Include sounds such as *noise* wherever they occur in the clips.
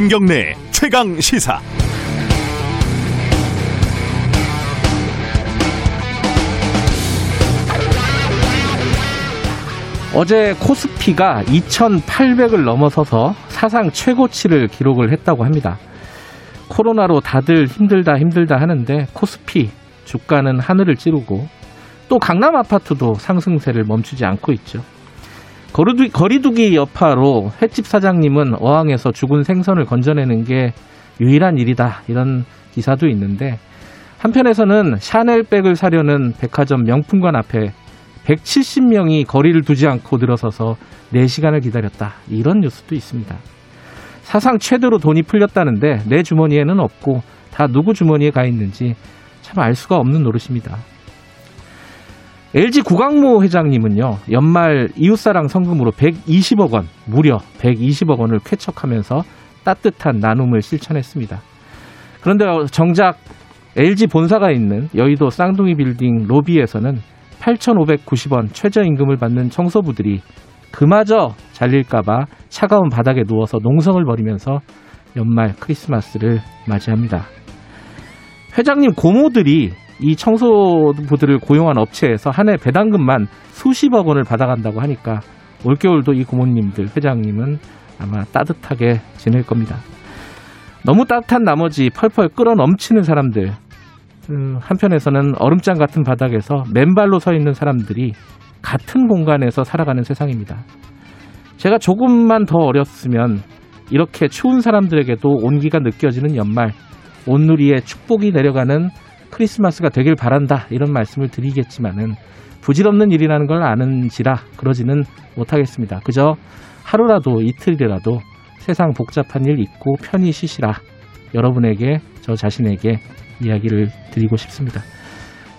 김경래 최강 시사. 어제 코스피가 2,800을 넘어서서 사상 최고치를 기록을 했다고 합니다. 코로나로 다들 힘들다 힘들다 하는데 코스피 주가는 하늘을 찌르고 또 강남 아파트도 상승세를 멈추지 않고 있죠. 거리두기, 거리두기 여파로 횟집 사장님은 어항에서 죽은 생선을 건져내는 게 유일한 일이다 이런 기사도 있는데 한편에서는 샤넬백을 사려는 백화점 명품관 앞에 170명이 거리를 두지 않고 늘어서서 4시간을 기다렸다. 이런 뉴스도 있습니다. 사상 최대로 돈이 풀렸다는데 내 주머니에는 없고 다 누구 주머니에 가 있는지 참 알 수가 없는 노릇입니다. LG 구광모 회장님은요, 연말 이웃사랑 성금으로 120억 원, 무려 120억 원을 쾌척하면서 따뜻한 나눔을 실천했습니다. 그런데 정작 LG 본사가 있는 여의도 쌍둥이 빌딩 로비에서는 8,590원 최저임금을 받는 청소부들이 그마저 잘릴까봐 차가운 바닥에 누워서 농성을 벌이면서 연말 크리스마스를 맞이합니다. 회장님 고모들이 이 청소부들을 고용한 업체에서 한 해 배당금만 수십억 원을 받아간다고 하니까 올겨울도 이 고모님들, 회장님은 아마 따뜻하게 지낼 겁니다. 너무 따뜻한 나머지 펄펄 끓어 넘치는 사람들, 음, 한편에서는 얼음장 같은 바닥에서 맨발로 서 있는 사람들이 같은 공간에서 살아가는 세상입니다. 제가 조금만 더 어렸으면 이렇게 추운 사람들에게도 온기가 느껴지는 연말, 온누리에 축복이 내려가는 크리스마스가 되길 바란다 이런 말씀을 드리겠지만은 부질없는 일이라는 걸 아는지라 그러지는 못하겠습니다. 그저 하루라도 이틀이라도 세상 복잡한 일 잊고 편히 쉬시라 여러분에게 저 자신에게 이야기를 드리고 싶습니다.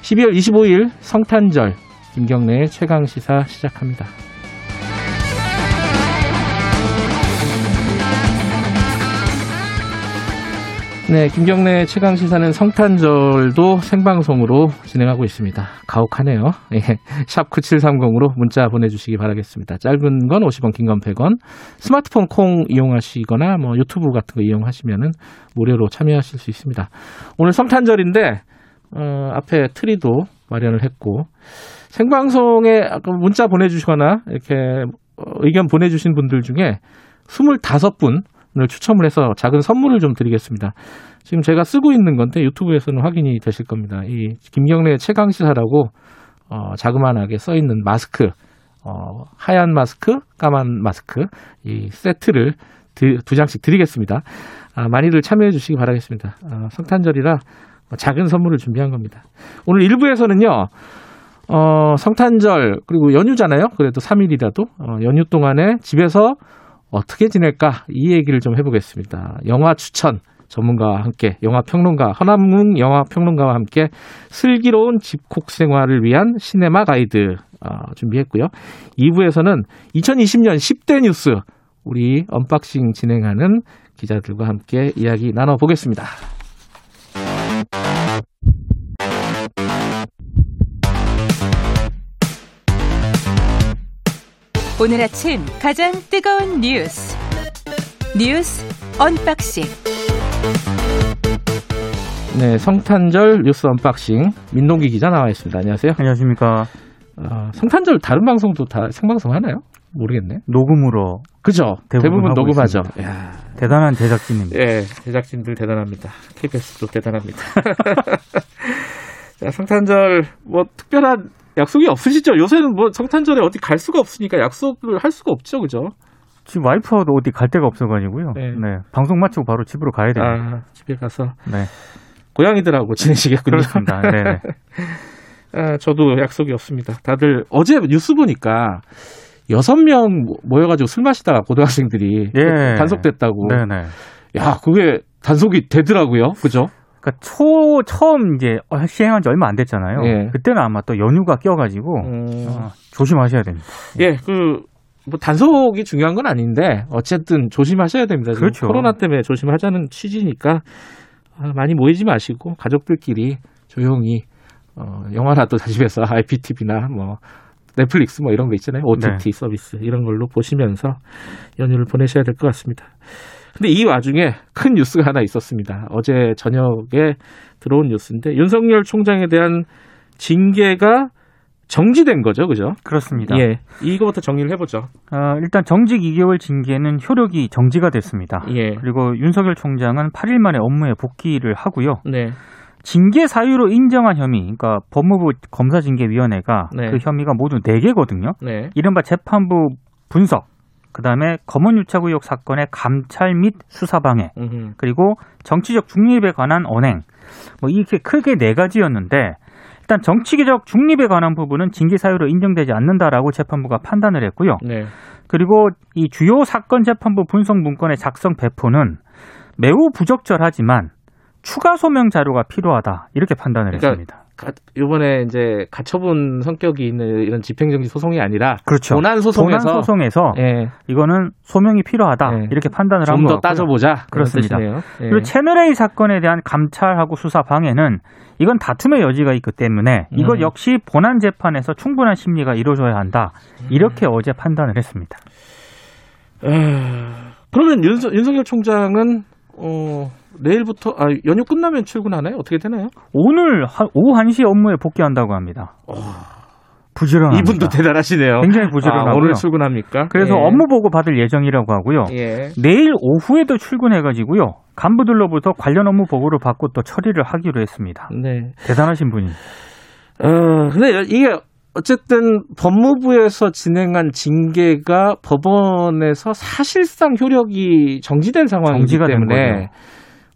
12월 25일 성탄절 김경래의 최강 시사 시작합니다. 네, 김경래 최강 시사는 성탄절도 생방송으로 진행하고 있습니다. 가혹하네요. 예, 샵 9730으로 문자 보내주시기 바라겠습니다. 짧은 건 50원, 긴 건 100원. 스마트폰 콩 이용하시거나 뭐 유튜브 같은 거 이용하시면은 무료로 참여하실 수 있습니다. 오늘 성탄절인데 어, 앞에 트리도 마련을 했고 생방송에 문자 보내주시거나 이렇게 의견 보내주신 분들 중에 25분 을 추첨을 해서 작은 선물을 좀 드리겠습니다. 지금 제가 쓰고 있는 건데 유튜브에서는 확인이 되실 겁니다. 이 김경래 최강 시사라고 어, 자그만하게 써 있는 마스크, 어, 하얀 마스크, 까만 마스크 이 세트를 드, 두 장씩 드리겠습니다. 아, 많이들 참여해 주시기 바라겠습니다. 아, 성탄절이라 작은 선물을 준비한 겁니다. 오늘 1부에서는요. 어, 성탄절 그리고 연휴잖아요. 그래도 3일이라도 어, 연휴 동안에 집에서 어떻게 지낼까 이 얘기를 좀 해보겠습니다. 영화 추천 전문가와 함께 영화 평론가 허남웅 영화 평론가와 함께 슬기로운 집콕 생활을 위한 시네마 가이드 어, 준비했고요. 2부에서는 2020년 10대 뉴스 우리 unboxing 진행하는 기자들과 함께 이야기 나눠보겠습니다. 오늘 아침 가장 뜨거운 뉴스 뉴스 unboxing 네, 성탄절 뉴스 unboxing 민동기 기자 나와 있습니다. 안녕하세요. 안녕하십니까. 어, 성탄절 다른 방송도 다 생방송 하나요? 모르겠네. 녹음으로 그죠? 대부분, 대부분 녹음하죠. 야, 대단한 제작진입니다. 예, 제작진들 대단합니다. KBS도 대단합니다. *laughs* *laughs* 자, 성탄절 뭐 특별한 약속이 없으시죠? 요새는 뭐 성탄절에 어디 갈 수가 없으니까 약속을 할 수가 없죠, 그죠? 지금 와이프하고도 어디 갈 데가 없어가지고요. 네. 네. 방송 마치고 바로 집으로 가야 돼요. 아, 집에 가서 네. 고양이들하고 지내시겠군요. 그렇습니다. 네. *laughs* 아, 저도 약속이 없습니다. 다들 어제 뉴스 보니까 여섯 명 모여가지고 술 마시다가 고등학생들이 예. 단속됐다고. 네네. 야, 그게 단속이 되더라고요. 그죠? 그러니까 초 처음 이제 시행한 지 얼마 안 됐잖아요. 예. 그때는 아마 또 연휴가 껴가지고 음, 아, 조심하셔야 됩니다. 예, 그, 뭐 단속이 중요한 건 아닌데, 어쨌든 조심하셔야 됩니다. 그렇죠. 코로나 때문에 조심하자는 취지니까, 아, 많이 모이지 마시고, 가족들끼리 조용히, 어, 영화라도 집에서 IPTV나 *laughs* 뭐, 넷플릭스 뭐 이런 거 있잖아요. OTT 네. 서비스 이런 걸로 보시면서 연휴를 보내셔야 될 것 같습니다. 근데 이 와중에 큰 뉴스가 하나 있었습니다. 어제 저녁에 들어온 뉴스인데 윤석열 총장에 대한 징계가 정지된 거죠, 그죠? 그렇습니다. 예. 이거부터 정리를 해보죠. 어, 일단 정직 2개월 징계는 효력이 정지가 됐습니다. 예. 그리고 윤석열 총장은 8일 만에 업무에 복귀를 하고요. 네. 징계 사유로 인정한 혐의, 그러니까 법무부 검사징계위원회가 네. 그 혐의가 모두 4개거든요. 네. 이른바 재판부 분석, 그다음에 검언유착 의혹 사건의 감찰 및 수사 방해, 음흠. 그리고 정치적 중립에 관한 언행, 뭐 이렇게 크게 네 가지였는데 일단 정치적 중립에 관한 부분은 징계 사유로 인정되지 않는다라고 재판부가 판단을 했고요. 네. 그리고 이 주요 사건 재판부 분석 문건의 작성 배포는 매우 부적절하지만 추가 소명 자료가 필요하다 이렇게 판단을 그러니까 했습니다. 가, 이번에 이제 가처분 성격이 있는 이런 집행정지 소송이 아니라 그렇죠. 본안 소송에서 본안 소송에서 예. 이거는 소명이 필요하다 네. 이렇게 판단을 한좀더거 따져보자. 그렇습니다. 예. 그리고 채널 A 사건에 대한 감찰하고 수사 방해는 이건 다툼의 여지가 있기 때문에 이것 음. 역시 본안 재판에서 충분한 심리가 이루어져야 한다 이렇게 어제 판단을 했습니다. 에, 그러면 윤석, 윤석열 총장은 어, 내일부터 아, 연휴 끝나면 출근하나요? 어떻게 되나요? 오늘 하- 오후 1시 업무에 복귀한다고 합니다. 부지런합니다. 이분도 대단하시네요. 굉장히 부지런하고요. 아, 오늘 출근합니까? 그래서 예. 업무 보고 받을 예정이라고 하고요. 예. 내일 오후에도 출근해가지고요. 간부들로부터 관련 업무 보고를 받고 또 처리를 하기로 했습니다. 네. 대단하신 분이. 어, 근데 이게 어쨌든 법무부에서 진행한 징계가 법원에서 사실상 효력이 정지된 상황이기 때문에.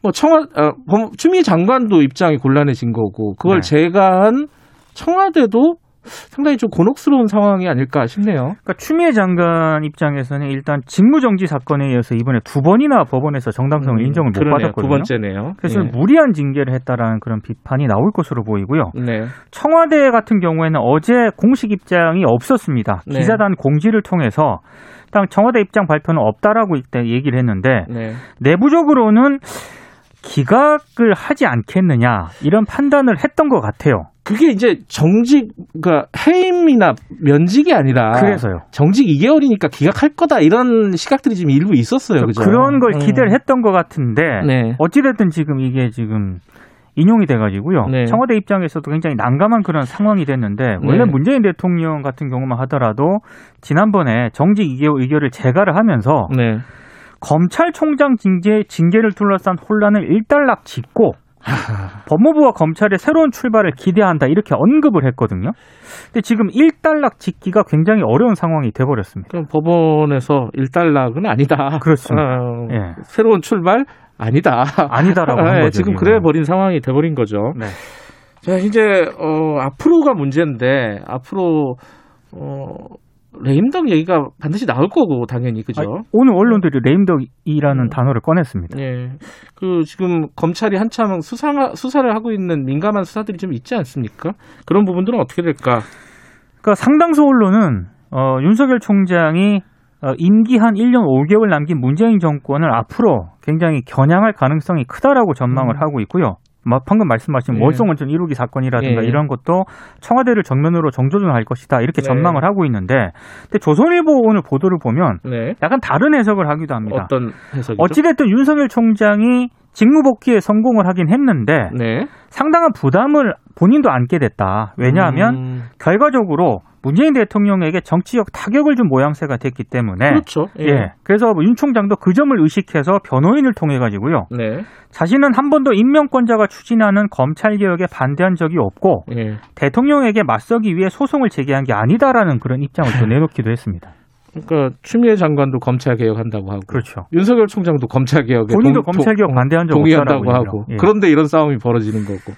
뭐 청와 어, 법- 추미애 장관도 입장이 곤란해진 거고 그걸 네. 제가한 청와대도 상당히 좀 곤혹스러운 상황이 아닐까 싶네요. 그러니까 추미애 장관 입장에서는 일단 직무정지 사건에 이어서 이번에 두 번이나 법원에서 정당성을 인정을 못 음, 그러네요. 받았거든요. 두 번째네요. 그래서 예. 무리한 징계를 했다라는 그런 비판이 나올 것으로 보이고요. 네. 청와대 같은 경우에는 어제 공식 입장이 없었습니다. 네. 기자단 공지를 통해서 일단 청와대 입장 발표는 없다라고 이때 얘기를 했는데 네. 내부적으로는 기각을 하지 않겠느냐 이런 판단을 했던 것 같아요. 그게 이제 정직, 그러니까 해임이나 면직이 아니라 그래서요. 정직 2개월이니까 기각할 거다 이런 시각들이 지금 일부 있었어요. 그죠? 그런 걸 음. 기대를 했던 것 같은데 네. 어찌됐든 지금 이게 지금 인용이 돼가지고요. 네. 청와대 입장에서도 굉장히 난감한 그런 상황이 됐는데 원래 네. 문재인 대통령 같은 경우만 하더라도 지난번에 정직 2개월 의결을 재가를 하면서 네. 검찰총장 징계, 징계를 둘러싼 혼란을 일단락 짓고 *laughs* 법무부와 검찰의 새로운 출발을 기대한다 이렇게 언급을 했거든요. 근데 지금 일단락 짓기가 굉장히 어려운 상황이 돼버렸습니다. 그럼 법원에서 일단락은 아니다. 그렇습니다. 어, 예. 새로운 출발 아니다. 아니다라고 *laughs* 한 예, 거죠. 지금 지금. 그래 버린 상황이 돼버린 거죠. 네. 자 이제 어, 앞으로가 문제인데 앞으로 어, 레임덕 얘기가 반드시 나올 거고 당연히 그죠. 아니, 오늘 언론들이 레임덕이라는 음. 단어를 꺼냈습니다. 예. 그 지금 검찰이 한참 수사 수사를 하고 있는 민감한 수사들이 좀 있지 않습니까? 그런 부분들은 어떻게 될까? 그러니까 상당수 언론은 어, 윤석열 총장이 어, 임기 한 1년 5개월 남긴 문재인 정권을 앞으로 굉장히 겨냥할 가능성이 크다라고 전망을 음. 하고 있고요. 막 방금 말씀하신 예. 월성원전 1호기 사건이라든가 예. 이런 것도 청와대를 정면으로 정조준할 것이다 이렇게 네. 전망을 하고 있는데 근데 조선일보 오늘 보도를 보면 네. 약간 다른 해석을 하기도 합니다. 어떤 해석이죠? 어찌됐든 윤석열 총장이 직무 복귀에 성공을 하긴 했는데 네. 상당한 부담을 본인도 안게 됐다. 왜냐하면 음, 결과적으로 문재인 대통령에게 정치적 타격을 준 모양새가 됐기 때문에 그렇죠. 예. 그래서 뭐윤 총장도 그 점을 의식해서 변호인을 통해 가지고요. 네. 자신은 한 번도 임명권자가 추진하는 검찰 개혁에 반대한 적이 없고 예. 대통령에게 맞서기 위해 소송을 제기한 게 아니다라는 그런 입장을 또 *laughs* 내놓기도 했습니다. 그러니까 추미애 장관도 검찰 개혁한다고 하고 그렇죠. 윤석열 총장도 검찰 개혁에 본인도 동- 검찰 개혁 동- 반대한 적 동의한다고 하고. 예. 그런데 이런 싸움이 벌어지는 거고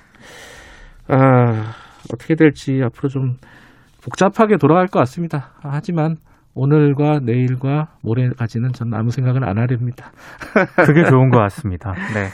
아 어떻게 될지 앞으로 좀 복잡하게 돌아갈 것 같습니다. 아, 하지만 오늘과 내일과 모레까지는 저는 아무 생각을 안 하렵니다. *laughs* 그게 좋은 것 같습니다. 네.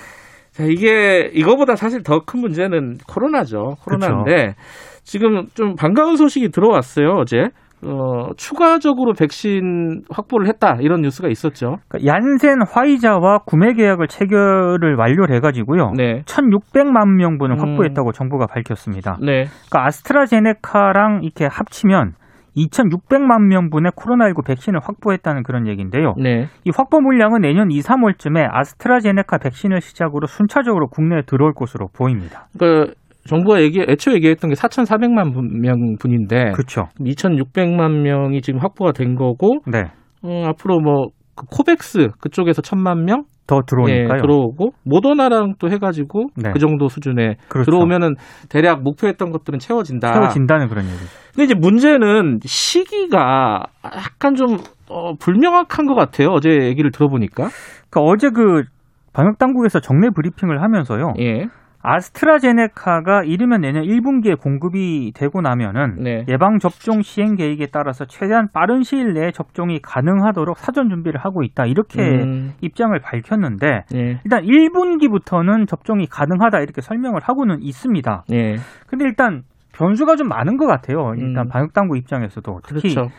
자, 이게 이거보다 사실 더 큰 문제는 코로나죠. 코로나인데 지금 좀 반가운 소식이 들어왔어요 어제. 어, 추가적으로 백신 확보를 했다 이런 뉴스가 있었죠. 그러니까 얀센 화이자와 구매 계약을 체결을 완료를 해가지고요. 네. 1,600만 명분을 음. 확보했다고 정부가 밝혔습니다. 네. 그러니까 아스트라제네카랑 이렇게 합치면 2,600만 명분의 코로나19 백신을 확보했다는 그런 얘기인데요. 네. 이 확보 물량은 내년 2, 3월쯤에 아스트라제네카 백신을 시작으로 순차적으로 국내에 들어올 것으로 보입니다. 그 정부가 얘기 애초 얘기했던 게 4,400만 분- 명분인데 그렇죠. 2,600만 명이 지금 확보가 된 거고 네. 어, 앞으로 뭐 그 코백스 그쪽에서 1,000만 명더 예, 들어오니까요. 들어오고 모더나랑 또 해가지고 네. 그 정도 수준에 그렇죠. 들어오면은 대략 목표했던 것들은 채워진다. 채워진다는 그런 얘기죠. 근데 이제 문제는 시기가 약간 좀 어, 불명확한 것 같아요. 어제 얘기를 들어보니까. 그러니까 어제 그 방역 당국에서 정례 브리핑을 하면서요. 예. 아스트라제네카가 이르면 내년 1분기에 공급이 되고 나면은 네. 예방 접종 시행 계획에 따라서 최대한 빠른 시일 내에 접종이 가능하도록 사전 준비를 하고 있다 이렇게 음, 입장을 밝혔는데 예. 일단 1분기부터는 접종이 가능하다 이렇게 설명을 하고는 있습니다. 예. 근데 일단 변수가 좀 많은 것 같아요. 일단 음. 방역 당국 입장에서도 특히 그렇죠.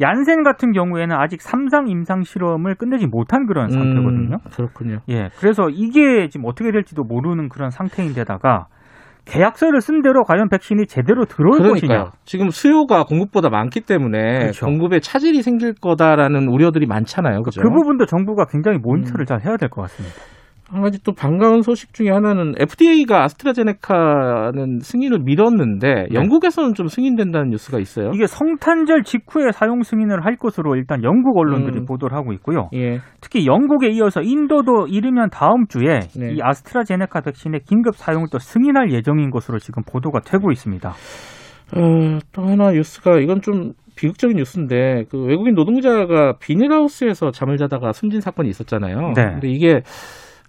얀센 같은 경우에는 아직 3상 임상 실험을 끝내지 못한 그런 상태거든요. 음, 그렇군요. 예, 그래서 이게 지금 어떻게 될지도 모르는 그런 상태인데다가 계약서를 쓴 대로 과연 백신이 제대로 들어올 그러니까요. 것이냐. 지금 수요가 공급보다 많기 때문에 그렇죠. 공급에 차질이 생길 거다라는 우려들이 많잖아요. 그죠? 그 부분도 정부가 굉장히 모니터를 음. 잘 해야 될 것 같습니다. 한 가지 또 반가운 소식 중에 하나는 FDA가 아스트라제네카는 승인을 미뤘는데 영국에서는 좀 승인된다는 뉴스가 있어요. 네. 이게 성탄절 직후에 사용 승인을 할 것으로 일단 영국 언론들이 음. 보도를 하고 있고요. 예. 특히 영국에 이어서 인도도 이르면 다음 주에 네. 이 아스트라제네카 백신의 긴급 사용을 또 승인할 예정인 것으로 지금 보도가 되고 있습니다. 어, 또 하나 뉴스가 이건 좀 비극적인 뉴스인데 그 외국인 노동자가 비닐하우스에서 잠을 자다가 숨진 사건이 있었잖아요. 네. 근데 이게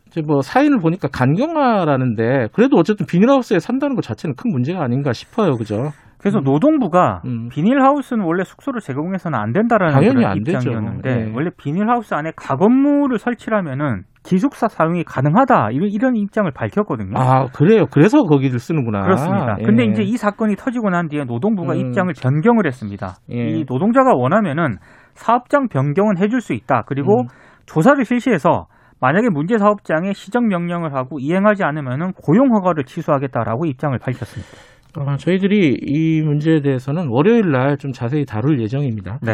이제 뭐 사인을 보니까 간경화라는데 그래도 어쨌든 비닐하우스에 산다는 것 자체는 큰 문제가 아닌가 싶어요. 그죠? 그래서 음. 노동부가 음. 비닐하우스는 원래 숙소를 제공해서는 안 된다라는 당연히 그런. 입장이었는데 네. 원래 비닐하우스 안에 가건물을 설치하면은 기숙사 사용이 가능하다 이런, 이런 입장을 밝혔거든요. 아, 그래요. 그래서 거기를 쓰는구나. 그렇습니다. 예. 근데 이제 이 사건이 터지고 난 뒤에 노동부가 음. 입장을 변경을 했습니다. 예. 이 노동자가 원하면은 사업장 변경은 해줄 수 있다. 그리고 음. 조사를 실시해서 만약에 문제 사업장에 시정 명령을 하고 이행하지 않으면은 고용 허가를 취소하겠다라고 입장을 밝혔습니다. 어, 저희들이 이 문제에 대해서는 월요일 날 좀 자세히 다룰 예정입니다. 네.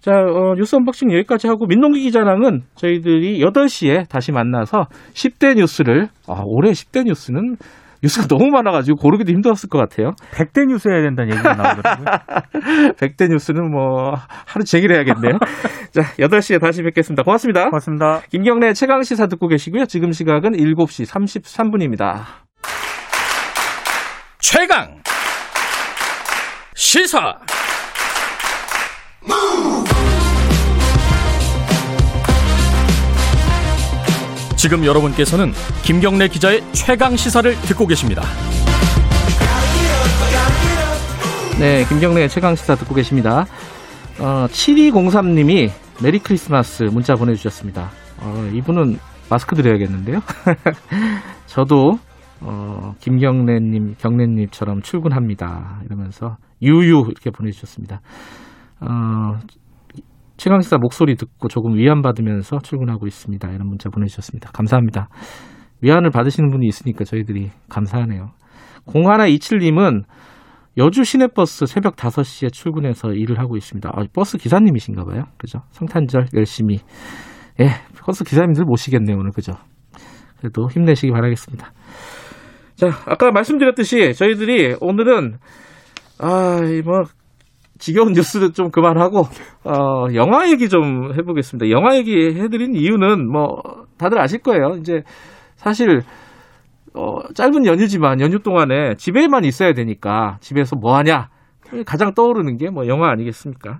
자, 어, 뉴스 unboxing 여기까지 하고 민동기 기자랑은 저희들이 8시에 다시 만나서 10대 뉴스를 아, 올해 10대 뉴스는 뉴스가 너무 많아가지고 고르기도 힘들었을 것 같아요. 100대 뉴스 해야 된다는 얘기가 나오더라고요. 100대 *laughs* 뉴스는 뭐 하루 종일 해야겠네요. *laughs* 자, 8시에 다시 뵙겠습니다. 고맙습니다. 고맙습니다. 김경래 최강 시사 듣고 계시고요. 지금 시각은 7시 33분입니다. 최강 시사 지금 여러분께서는 김경래 기자의 최강 시사를 듣고 계십니다. 네, 김경래 최강 시사 듣고 계십니다. 어, 7203님이 메리 크리스마스 문자 보내주셨습니다. 어, 이분은 마스크 드려야겠는데요. *laughs* 저도 어, 김경래님, 경래님처럼 출근합니다. 이러면서 유유 이렇게 보내주셨습니다. 어, 최강시사 목소리 듣고 조금 위안받으면서 출근하고 있습니다. 이런 문자 보내주셨습니다. 감사합니다. 위안을 받으시는 분이 있으니까 저희들이 감사하네요. 0127님은 여주 시내버스 새벽 5시에 출근해서 일을 하고 있습니다. 아, 버스 기사님이신가 봐요. 그죠? 성탄절 열심히. 예, 버스 기사님들 모시겠네요, 오늘. 그죠? 그래도 힘내시기 바라겠습니다. 자, 아까 말씀드렸듯이 저희들이 오늘은, 아, 이 뭐, 지겨운 뉴스도 좀 그만하고, 어, 영화 얘기 좀 해보겠습니다. 영화 얘기 해드린 이유는 뭐, 다들 아실 거예요. 이제, 사실, 어, 짧은 연휴지만 연휴 동안에 집에만 있어야 되니까 집에서 뭐 하냐? 가장 떠오르는 게 뭐 영화 아니겠습니까?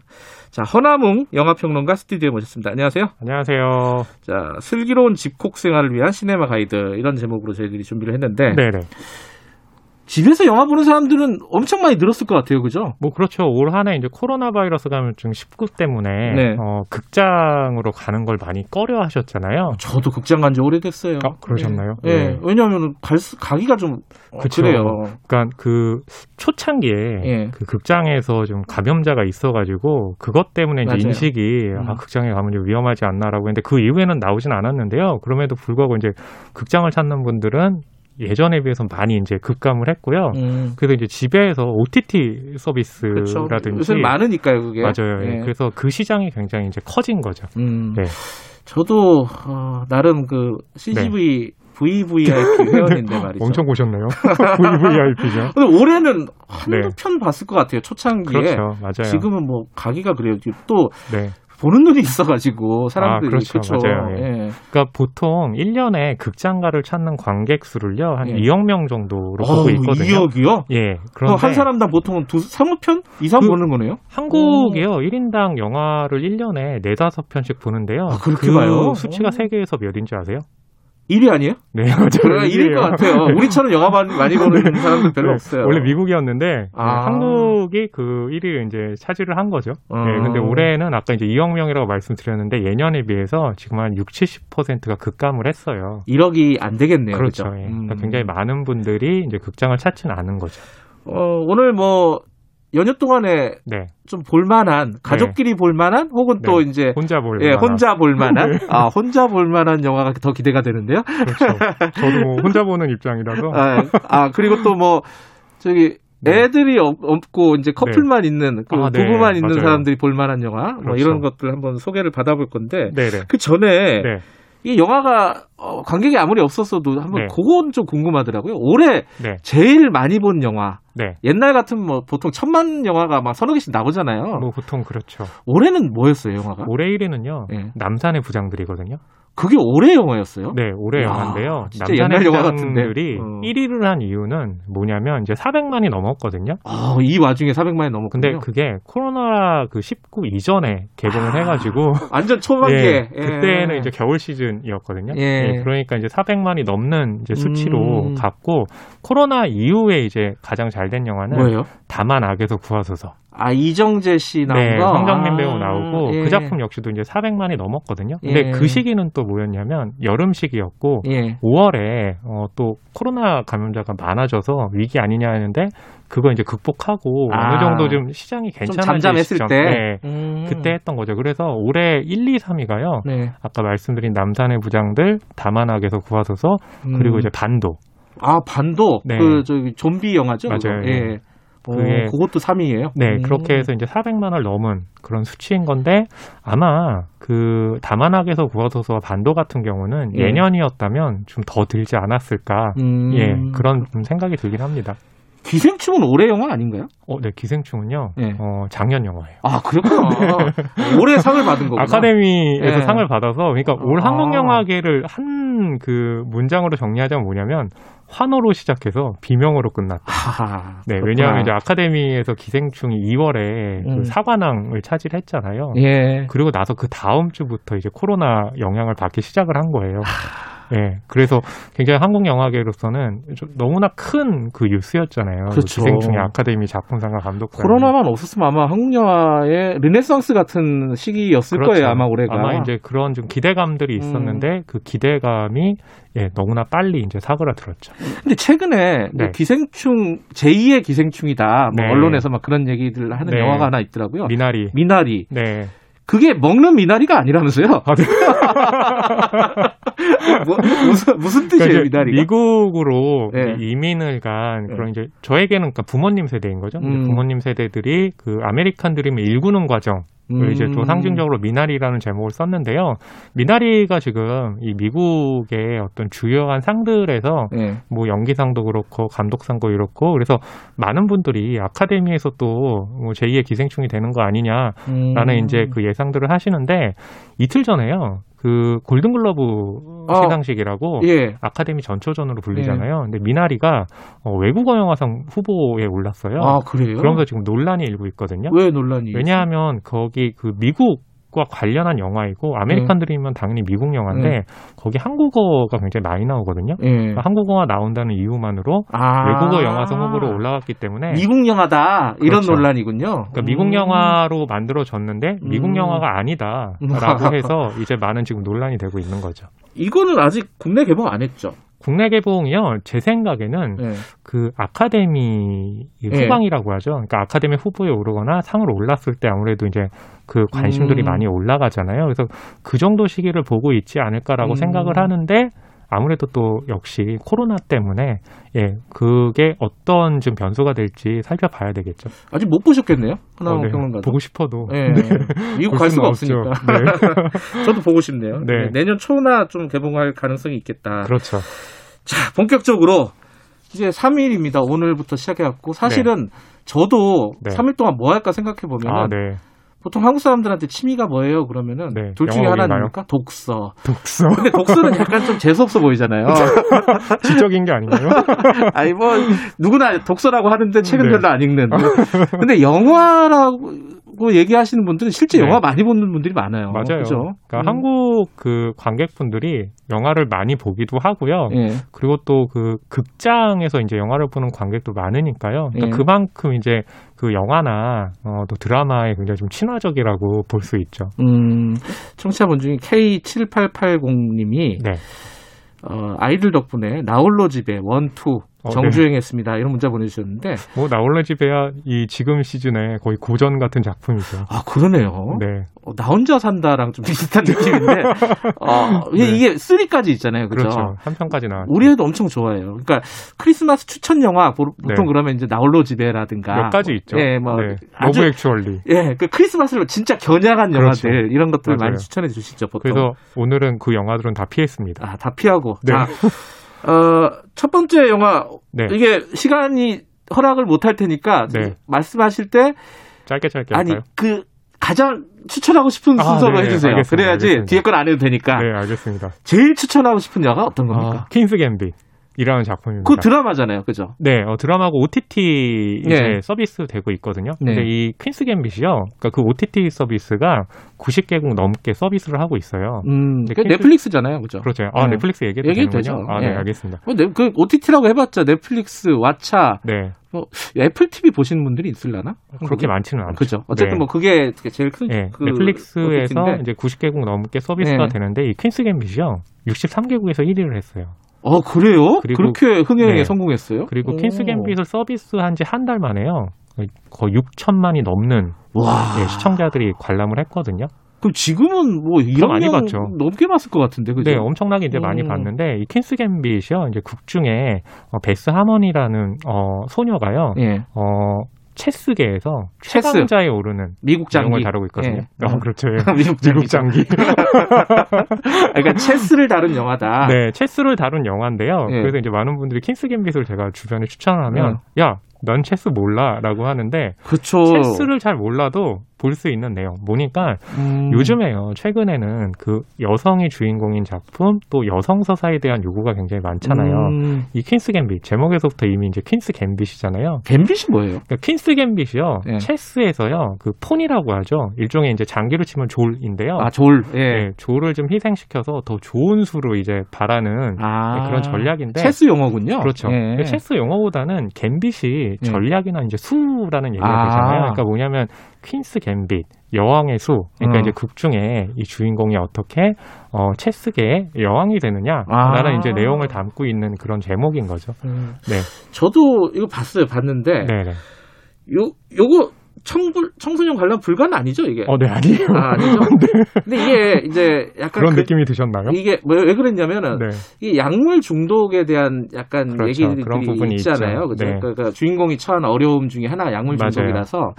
자, 허나뭉 영화평론가 스튜디오에 모셨습니다. 안녕하세요. 안녕하세요. 자, 슬기로운 집콕 생활을 위한 시네마 가이드 이런 제목으로 저희들이 준비를 했는데 네네. 집에서 영화 보는 사람들은 엄청 많이 늘었을 것 같아요, 그죠? 뭐 그렇죠. 올 한해 이제 코로나 바이러스 감염증 19 때문에 네. 어, 극장으로 가는 걸 많이 꺼려 하셨잖아요. 저도 극장 간 지 오래됐어요. 아, 그러셨나요? 예, 예. 네. 왜냐하면 갈 수- 가기가 좀 어, 그쵸. 그래요. 그러니까 그 초창기에 예. 그 극장에서 좀 감염자가 있어가지고 그것 때문에 이제 맞아요. 인식이 음. 아 극장에 가면 좀 위험하지 않나라고 했는데 그 이후에는 나오진 않았는데요. 그럼에도 불구하고 이제 극장을 찾는 분들은 예전에 비해서 많이 이제 급감을 했고요. 음. 그래서 이제 집에서 OTT. 서비스라든지 요새 많으니까요, 그게. 맞아요. 예. 예. 그래서 그 시장이 굉장히 이제 커진 거죠. 음. 네. 저도 어, 나름 그 CGV VVIP *laughs* 회원인데 말이죠. 네. 엄청 보셨네요. *laughs* VVIP죠. 근데 올해는 한두 네. 편 봤을 것 같아요. 초창기에. 그렇죠. 맞아요. 지금은 뭐 가기가 그래요. 또 네. 보는 눈이 있어가지고 사람들이 아, 그렇죠. 그쵸? 맞아요. 예. 예. 그러니까 보통 1년에 극장가를 찾는 관객 수를요. 한 예. 2억 명 정도로 보고 있거든요. 2억이요? 예. 그런데 한 사람당 보통 두 서너 편 이상 그- 보는 거네요? 한국이요. 1인당 영화를 1년에 4, 5편씩 보는데요. 아, 그렇게 그 봐요? 수치가 오. 세계에서 몇인지 아세요? 1위 아니에요? 네, 맞아요. 그래가 1위일 것 같아요. 우리처럼 영화 많이, 많이 보는 사람들 별로 네, 없어요. 원래 미국이었는데 아. 한국이 그 1위를 이제 차지를 한 거죠. 어. 네, 근데 올해는 아까 이제 2억 명이라고 말씀드렸는데 예년에 비해서 지금 한 60, 70%가 급감을 했어요. 1억이 안 되겠네요. 그렇죠. 그죠? 예. 음. 그러니까 굉장히 많은 분들이 이제 극장을 찾지는 않은 거죠. 어, 오늘 뭐 연휴 동안에 네. 좀 볼만한 가족끼리 볼만한 혹은 네. 또 이제 혼자 볼 예, 만한. 혼자 볼만한 *laughs* 아 혼자 볼만한 영화가 더 기대가 되는데요. 그렇죠. 저도 뭐 혼자 보는 입장이라서 아, 아, 그리고 또 뭐 저기 네. 애들이 없, 고 이제 커플만 있는 그 아, 네. 부부만 있는 맞아요. 사람들이 볼만한 영화 뭐 그렇죠. 이런 것들 한번 소개를 받아볼 건데 네네. 그 전에 네. 이 영화가 어, 관객이 아무리 없었어도 한번 네. 그건 좀 궁금하더라고요. 올해 네. 제일 많이 본 영화 네. 옛날 같은 뭐 보통 천만 영화가 막 서너 개씩 나오잖아요. 뭐 보통 그렇죠. 올해는 뭐였어요 영화가? 올해 1위는요. 네. 남산의 부장들이거든요. 그게 올해 영화였어요? 네, 올해 야, 영화인데요. 진짜 옛날 영화 같은데. 부장들이 어. 1위를 한 이유는 뭐냐면 이제 400만이 넘었거든요. 아, 이 와중에 400만이 넘었군요. 근데 그게 코로나 그 19 이전에 개봉을 아, 해가지고 완전 초반기에 *laughs* 예, 예. 그때는 이제 겨울 시즌이었거든요. 예. 그러니까 이제 400만이 넘는 이제 수치로 음. 갔고 코로나 이후에 이제 가장 잘 된 영화는 뭐예요? 다만 악에서 구하소서. 아 이정재 씨 나온 네, 거. 황정민 아, 배우 나오고 예. 그 작품 역시도 이제 400만이 넘었거든요. 근데 예. 그 시기는 또 뭐였냐면 여름 시기였고 예. 5월에 어, 또 코로나 감염자가 많아져서 위기 아니냐 했는데 그거 이제 극복하고 아. 어느 정도 좀 시장이 좀 괜찮아질. 때. 네, 음. 그때 했던 거죠. 그래서 올해 1, 2, 3위가요. 네. 아까 말씀드린 남산의 부장들, 다만악에서 구하소서, 그리고 음. 이제 반도. 아 반도 네. 그 저기 좀비 영화죠. 맞아요. 예. 어, 그게- 그것도 3위예요. 네, 그렇게 해서 이제 400만 을 넘은 그런 수치인 건데 아마 그 다만악에서 구하소서와 반도 같은 경우는 예. 예년이었다면 좀 더 들지 않았을까. 음. 예, 그런 좀 생각이 들긴 합니다. 기생충은 올해 영화 아닌가요? 어, 네, 기생충은요. 예. 어, 작년 영화예요. 아 그렇구나. *laughs* 올해 상을 받은 거구나. 아카데미에서 예. 상을 받아서 그러니까 올 아. 한국 영화계를 한 그 문장으로 정리하자면 뭐냐면 환호로 시작해서 비명으로 끝났다. 아, 네, 그렇구나. 왜냐하면 이제 아카데미에서 기생충이 2월에 음. 그 사관왕을 차지했잖아요. 예. 그리고 나서 그 다음 주부터 이제 코로나 영향을 받기 시작을 한 거예요. 예. 그래서 굉장히 한국 영화계로서는 좀 너무나 큰그 뉴스였잖아요. 그 그렇죠. 기생충의 아카데미 작품상과 감독상. 코로나만 없었으면 아마 한국 영화의 르네상스 같은 시기였을 거예요 아마 올해가. 그렇죠. 아마 이제 그런 좀 기대감들이 있었는데 그 기대감이 예, 너무나 빨리 이제 사그라들었죠. 근데 최근에 뭐 네. 기생충 제2의 기생충이다. 뭐 네. 언론에서 막 그런 얘기들 하는 네. 영화가 하나 있더라고요. 미나리. 미나리. 네. 그게 먹는 미나리가 아니라면서요? 아, 네. *laughs* 뭐, 무슨 무슨 그러니까 뜻이에요, 이제 미나리가? 미국으로 네. 이민을 간 그런 이제 저에게는 그러니까 부모님 세대인 거죠. 음. 부모님 세대들이 그 아메리칸 드림을 일구는 과정. 을 음. 이제 또 상징적으로 미나리라는 제목을 썼는데요. 미나리가 지금 이 미국의 어떤 주요한 상들에서 네. 뭐 연기상도 그렇고 감독상도 그렇고 그래서 많은 분들이 아카데미에서 또뭐 제2의 기생충이 되는 거 아니냐라는 음. 이제 그 예상들을 하시는데 이틀 전에요. 그 골든글러브 어. 시상식이라고 예. 아카데미 전초전으로 불리잖아요. 근데 미나리가 어, 외국어 영화상 후보에 올랐어요. 아 그래요? 그러면서 지금 논란이 일고 있거든요. 왜 논란이? 왜냐하면 거기 그 미국 과 관련한 영화이고 아메리칸 네. 드림은 당연히 미국 영화인데 거기 한국어가 굉장히 많이 나오거든요. 예. 그러니까 한국어가 나온다는 이유만으로 아. 외국어 영화상 후보로 올라갔기 때문에 미국 영화다 이런 그렇죠. 논란이군요. 그러니까 미국 음. 영화로 만들어졌는데 미국 음. 영화가 아니다라고 *laughs* 해서 이제 많은 지금 논란이 되고 있는 거죠. 이거는 아직 국내 개봉 안 했죠. 국내 개봉이요. 제 생각에는 네. 그 아카데미 예. 후광이라고 하죠. 그러니까 아카데미 후보에 오르거나 상을 올랐을 때 아무래도 이제 그 관심들이 음. 많이 올라가잖아요. 그래서 그 정도 시기를 보고 있지 않을까라고 음. 생각을 하는데 아무래도 또 역시 코로나 때문에 예 그게 어떤 좀 변수가 될지 살펴봐야 되겠죠. 아직 못 보셨겠네요. 하나만 어, 네. 평론가. 보고 싶어도 예. *laughs* 네. 미국 볼갈 수가 없으니까. 네. *laughs* 저도 보고 싶네요. 네. 네, 내년 초나 좀 개봉할 가능성이 있겠다. 그렇죠. 자, 본격적으로 이제 3일입니다. 오늘부터 시작해갖고 사실은 저도 네. 3일 동안 뭐 할까 생각해 보면 아 네. 보통 한국 사람들한테 취미가 뭐예요? 그러면은 네, 둘 중에? 하나입니까? 독서. 독서 근데 독서는 약간 좀 재수 없어 보이잖아요. *laughs* 지적인 게 아닌가요? *laughs* 아니 뭐 누구나 독서라고 하는데 책은 네. 별로 안 읽는. 근데 영화라고 얘기하시는 분들은 실제 네. 영화 많이 보는 분들이 많아요. 맞아요. 그죠? 그러니까 음. 한국 그 관객분들이 영화를 많이 보기도 하고요. 예. 그리고 또 그 극장에서 이제 영화를 보는 관객도 많으니까요. 그러니까 예. 그만큼 이제 그 영화나 어, 또 드라마에 굉장히 좀 친화적이라고 볼 수 있죠. 음, 청취자분 중에 K7880님이 네. 어, 아이들 덕분에 나홀로 집에 원투 어, 정주행했습니다. 이런 문자 보내주셨는데 뭐 나홀로 집에야 이 지금 시즌에 거의 고전 같은 작품이죠. 아 그러네요. 네. 어, 나 혼자 산다랑 좀 비슷한 느낌인데 어, *laughs* 이게, 네. 이게 3까지 있잖아요. 그죠? 그렇죠. 한 편까지 나왔죠. 우리 애도 엄청 좋아해요. 그러니까 크리스마스 추천 영화 보- 보통 네. 그러면 이제 나홀로 집에라든가 몇 가지 있죠. 예, 뭐 네. 러브 액츄얼리. 예, 그 크리스마스를 진짜 겨냥한 그렇죠. 영화들 이런 것들 맞아요. 많이 추천해 주시죠. 보통. 그래서 오늘은 그 영화들은 다 피했습니다. 아, 다 피하고. 네. 자, 어, 첫 번째 영화 네. 이게 시간이 허락을 못 할 테니까 네. 말씀하실 때 짧게 짧게 아니 할까요? 그 가장 추천하고 싶은 아, 순서로 네, 해주세요. 알겠습니다, 그래야지 알겠습니다. 뒤에 건 안 해도 되니까. 네, 알겠습니다. 제일 추천하고 싶은 영화 어떤 겁니까? 아, 퀸스 갬빗 이라는 작품입니다. 그 드라마잖아요, 그죠? 네, 어, 드라마고 OTT 이제 네. 서비스 되고 있거든요. 네. 근데 이 퀸스 갬빗이요. 그러니까 그 OTT 서비스가 90개국 넘게 서비스를 하고 있어요. 음, 네, 그 퀸스- 넷플릭스잖아요, 그죠? 그렇죠. 아, 네. 넷플릭스 얘기해도 얘기해도. 되죠. 아, 네, 네. 알겠습니다. 뭐, 네, 그 OTT라고 해봤자 넷플릭스, 왓챠, 네, 뭐 애플 TV 보시는 분들이 있을라나? 그렇게 많지는 않죠. 그죠. 어쨌든 네. 뭐 그게 제일 큰 네, 그 넷플릭스에서 OTT 인데. 이제 90개국 넘게 서비스가 네. 되는데 이 퀸스 갬빗이요. 63개국에서 1위를 했어요. 어 그래요? 그리고- 그렇게 흥행에 네. 성공했어요? 그리고 오. 퀸스 갬빗을 서비스한 지 한 달 만에요. 거의 6천만이 넘는 와. 예, 시청자들이 관람을 했거든요. 그럼 지금은 뭐더 1억 많이 명 봤죠. 넘게 봤을 것 같은데 그죠? 네, 엄청나게 이제 많이 음. 봤는데 이 퀸스 갬빗이요. 이제 극 중에 어, 베스 하먼이라는 어, 소녀가요. 예. 어, 체스계에서 체스. 최강자에 오르는 미국 장기. 내용을 다루고 있거든요. 예. 어, 그렇죠. 예. 미국 미국 장기. *laughs* 그러니까 체스를 다룬 영화다. 네, 체스를 다룬 영화인데요. 예. 그래서 이제 많은 분들이 퀸스 갬빗을 제가 주변에 추천하면 야, 넌 체스 몰라라고 하는데 그렇죠. 체스를 잘 몰라도 볼 수 있는 내용. 보니까 음. 요즘에요. 최근에는 그 여성이 주인공인 작품 또 여성 서사에 대한 요구가 굉장히 많잖아요. 음. 이 퀸스 갬빗 제목에서부터 이미 이제 퀸스 갬빗이잖아요. 갬빗이 뭐예요? 그러니까 퀸스 갬빗이요. 예. 체스에서요. 그 폰이라고 하죠. 일종의 이제 장기로 치면 졸인데요. 아 졸. 예. 예, 졸을 좀 희생시켜서 더 좋은 수로 이제 바라는 아 네, 그런 전략인데 체스 영어군요. 그렇죠. 예. 체스 용어보다는 갬빗이 예. 전략이나 이제 수라는 얘기가 아. 되잖아요. 그러니까 뭐냐면 퀸스 갬빗, 여왕의 수. 그러니까 어. 이제 극 중에 이 주인공이 어떻게 어, 체스계의 여왕이 되느냐라는 아. 이제 내용을 담고 있는 그런 제목인 거죠. 음. 네, 저도 이거 봤어요. 봤는데 네, 네. 요 요거 청불 청소년 관람 불가는 아니죠 이게? 어, 네 아니에요. 아, 아니죠. *laughs* 근데 이게 이제 약간 그런 그- 느낌이 드셨나요? 이게 뭐왜 그랬냐면은 네, 이 약물 중독에 대한 약간 그렇죠. 얘기들이 그런 부분이 있잖아요. 그죠? 네. 그러니까 주인공이 처한 어려움 중에 하나가 약물. 중독이라서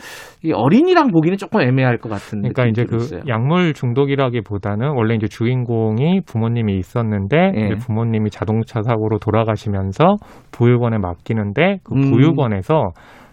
이 어린이랑 보기는 조금 애매할 것 같은 그러니까 이제 그 들었어요. 약물 중독이라기보다는 원래 이제 주인공이 부모님이 있었는데 예. 이제 부모님이 자동차 사고로 돌아가시면서 보육원에 맡기는데 그 음. 보육원에서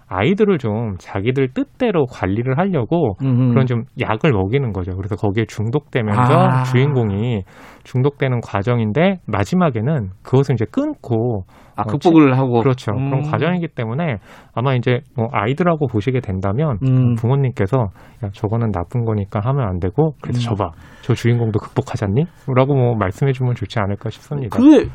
아이들을 좀 자기들 뜻대로 관리를 하려고 음흠. 그런 좀 약을 먹이는 거죠. 그래서 거기에 중독되면서 아. 주인공이 중독되는 과정인데 마지막에는 그것을 이제 끊고 아, 어, 극복을 하고 그렇죠. 음. 그런 과정이기 때문에 아마 이제 뭐 아이들하고 보시게 된다면 음. 부모님께서 야 저거는 나쁜 거니까 하면 안 되고 그래서 음. 저봐 저 주인공도 극복하잖니? 라고 뭐 말씀해 주면 좋지 않을까 싶습니다. 그게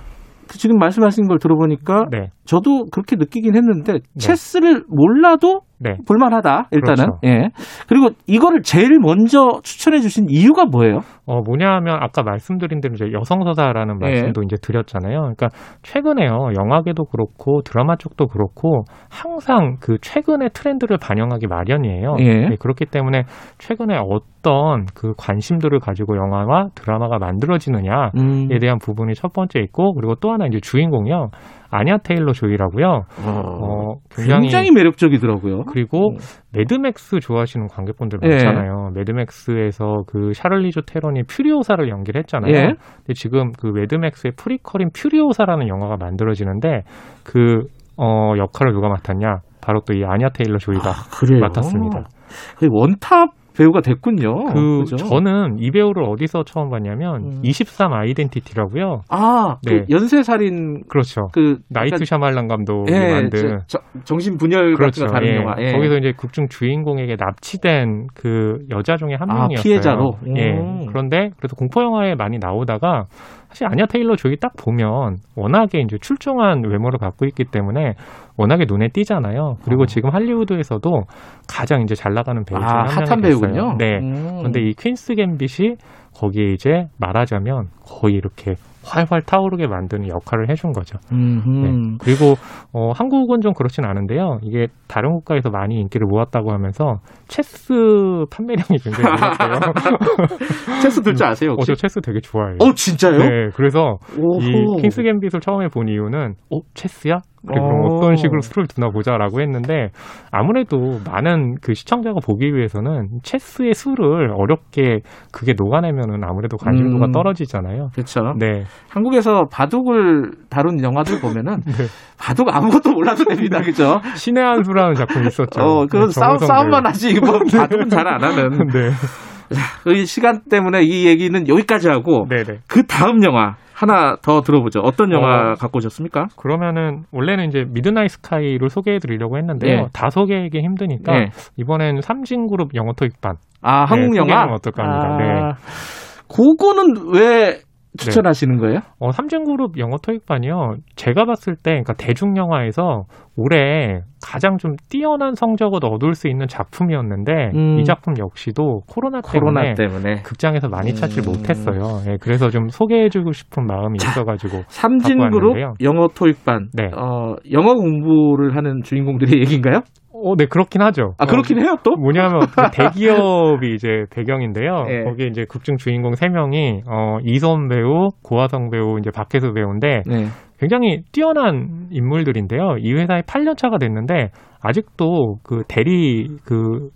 그 지금 말씀하신 걸 들어보니까 네. 저도 그렇게 느끼긴 했는데 체스를 몰라도 네. 볼만하다 일단은 그렇죠. 예 그리고 이거를 제일 먼저 추천해 주신 이유가 뭐예요? 어, 뭐냐 하면 아까 말씀드린 대로 이제 여성 서사라는 예. 말씀도 이제 드렸잖아요. 그러니까 최근에요. 영화계도 그렇고 드라마 쪽도 그렇고 항상 그 최근의 트렌드를 반영하기 마련이에요. 예. 네, 그렇기 때문에 최근에 어떤 그 관심들을 가지고 영화와 드라마가 만들어지느냐에 음. 대한 부분이 첫 번째 있고 그리고 또 하나 이제 주인공이요. 아냐 테일러 조이라고요. 어, 굉장히, 굉장히 매력적이더라고요. 그리고 매드맥스 좋아하시는 관객분들 예. 많잖아요. 매드맥스에서 그 샤를리즈 테론이 퓨리오사를 연기를 했잖아요. 예. 근데 지금 그 매드맥스의 프리퀄인 퓨리오사라는 영화가 만들어지는데 그 어, 역할을 누가 맡았냐? 바로 또 이 아냐 테일러 조이가 그래요. 맡았습니다. 거의 원탑 배우가 됐군요. 그 그죠? 저는 이 배우를 어디서 처음 봤냐면 음. 23 아이덴티티라고요. 아, 그 네. 연쇄 살인 그렇죠. 그 나이트 약간- 샤말란 감독이 예, 만든 저- 저- 정신 분열 그렇죠. 같은 거 다른 예. 영화. 예. 거기서 이제 극중 주인공에게 납치된 그 여자 중에 한 아, 명이었어요. 피해자로? 예. 음. 그런데 그래서 공포 영화에 많이 나오다가 사실 아냐 테일러 조이 딱 보면 워낙에 이제 출중한 외모를 갖고 있기 때문에 워낙에 눈에 띄잖아요. 그리고 어. 지금 할리우드에서도 가장 이제 잘 나가는 배우 아, 한 핫한 명이. 배우군요. 네. 음. 그런데 이 퀸스 갬빗이 거기에 이제 말하자면 거의 이렇게 활활 타오르게 만드는 역할을 해준 거죠. 네. 그리고 어, 한국은 좀 그렇진 않은데요. 이게 다른 국가에서 많이 인기를 모았다고 하면서 체스 판매량이 굉장히 늘었어요. *laughs* 체스 둘 줄 아세요 어, 혹시? 저 체스 되게 좋아해요. 어, 진짜요? 네, 그래서 오호. 이 킹스 갬빗을 처음에 본 이유는 어 체스야? 그럼 어. 어떤 식으로 수를 두나 보자라고 했는데 아무래도 많은 그 시청자가 보기 위해서는 체스의 수를 어렵게 그게 녹아내면은 아무래도 관심도가 음. 떨어지잖아요. 그렇죠. 네, 한국에서 바둑을 다룬 영화들 보면은 *laughs* 네. 바둑 아무것도 몰라도 됩니다. 그죠? 신의 한 수라는 작품이 있었죠. 어, 그건 네, 싸움, 정우성 싸움만. 하지, 뭐, *laughs* 바둑은 잘 안 하는. 네, 그 시간 때문에 이 얘기는 여기까지 하고, 네, 네. 그 다음 영화 하나 더 들어보죠. 어떤 영화 어. 갖고 오셨습니까? 그러면은 원래는 이제 미드나잇 스카이를 소개해 드리려고 했는데요. 예. 다 소개하기 힘드니까 예. 이번엔 삼진그룹 영어 토익반. 아, 한국 네, 영화? 어떨까 합니다. 네. 아, 그거는 왜 추천하시는 거예요? 어, 삼진그룹 영어 토익반이요. 제가 봤을 때, 그러니까 대중 영화에서 올해 가장 좀 뛰어난 성적을 얻을 수 있는 작품이었는데 음. 이 작품 역시도 코로나 때문에 코로나 때문에. 극장에서 많이 찾지 음. 못했어요. 예, 그래서 좀 소개해주고 싶은 마음이 있어가지고 삼진그룹. 영어 토익반. 네. 어, 영어 공부를 하는 주인공들의 얘기인가요? 어, 네 그렇긴 하죠. 아, 그렇긴 해요, 또? 뭐냐면 *laughs* 그 대기업이 이제 배경인데요. 예. 거기에 이제 극중 주인공 세 명이 어 이선 배우, 고화성 배우, 이제 박혜수 배우인데 네. 굉장히 뛰어난 인물들인데요. 이 회사에 8년 차가 됐는데 아직도 그 대리 그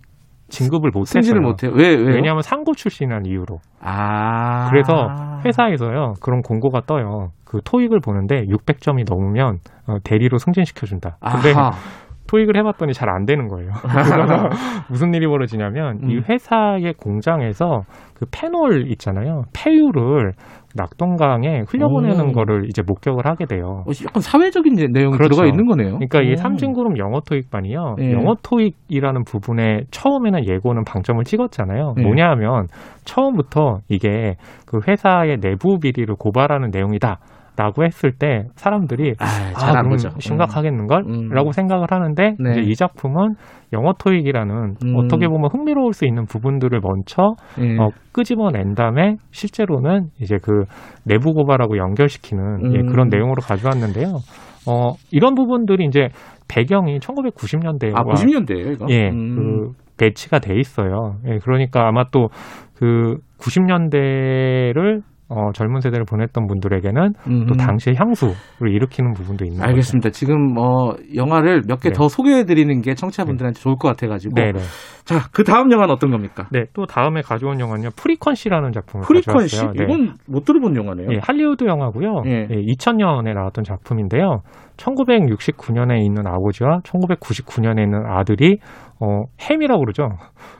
진급을 못 승진을 했어요. 못해요. 왜, 왜요? 왜냐하면 상고 출신이라는 이유로. 아. 그래서 회사에서요 그런 공고가 떠요. 그 토익을 보는데 600점이 넘으면 어, 대리로 승진시켜준다. 근데 아하. 토익을 해봤더니 잘 안 되는 거예요. *laughs* 무슨 일이 벌어지냐면 이 음. 회사의 공장에서 그 페놀 있잖아요. 폐유를 낙동강에 흘려보내는 오. 거를 이제 목격을 하게 돼요. 어, 약간 사회적인 내용이 그렇죠. 들어가 있는 거네요. 그러니까 이 음. 삼진그룹 영어 토익반이요. 예. 영어 토익이라는 부분에 처음에는 예고는 방점을 찍었잖아요. 예. 뭐냐 하면 처음부터 이게 그 회사의 내부 비리를 고발하는 내용이다. 라고 했을 때 사람들이 아, 아, 잘안 그럼 보죠. 심각하겠는걸? 음. 라고 생각을 하는데 네. 이제 이 작품은 영어 토익이라는 음. 어떻게 보면 흥미로울 수 있는 부분들을 먼저 예. 어, 끄집어낸 다음에 실제로는 이제 그 내부 고발하고 연결시키는 예, 음. 그런 내용으로 가져왔는데요. 어, 이런 부분들이 이제 배경이 1990년대와 아, 90년대예요, 이거? 예, 음. 그 배치가 돼 있어요. 예, 그러니까 아마 또 그 90년대를 어, 젊은 세대를 보냈던 분들에게는 또 음흠. 당시의 향수를 일으키는 부분도 있는 거죠. 알겠습니다. 지금 뭐 영화를 몇개 네. 더 소개해 드리는 게 청취자분들한테 좋을 것 같아 가지고. 네, 네. 자, 그 다음 영화는 어떤 겁니까? 네, 또 다음에 가져온 영화는요. 프리퀀시라는 작품을 프리퀀시. 가져왔어요. 네. 이건 못 들어본 영화네요. 예, 할리우드 영화고요. 예. 예, 2000년에 나왔던 작품인데요. 1969년에 있는 아버지와 1999년에 있는 아들이 어, 햄이라고 그러죠.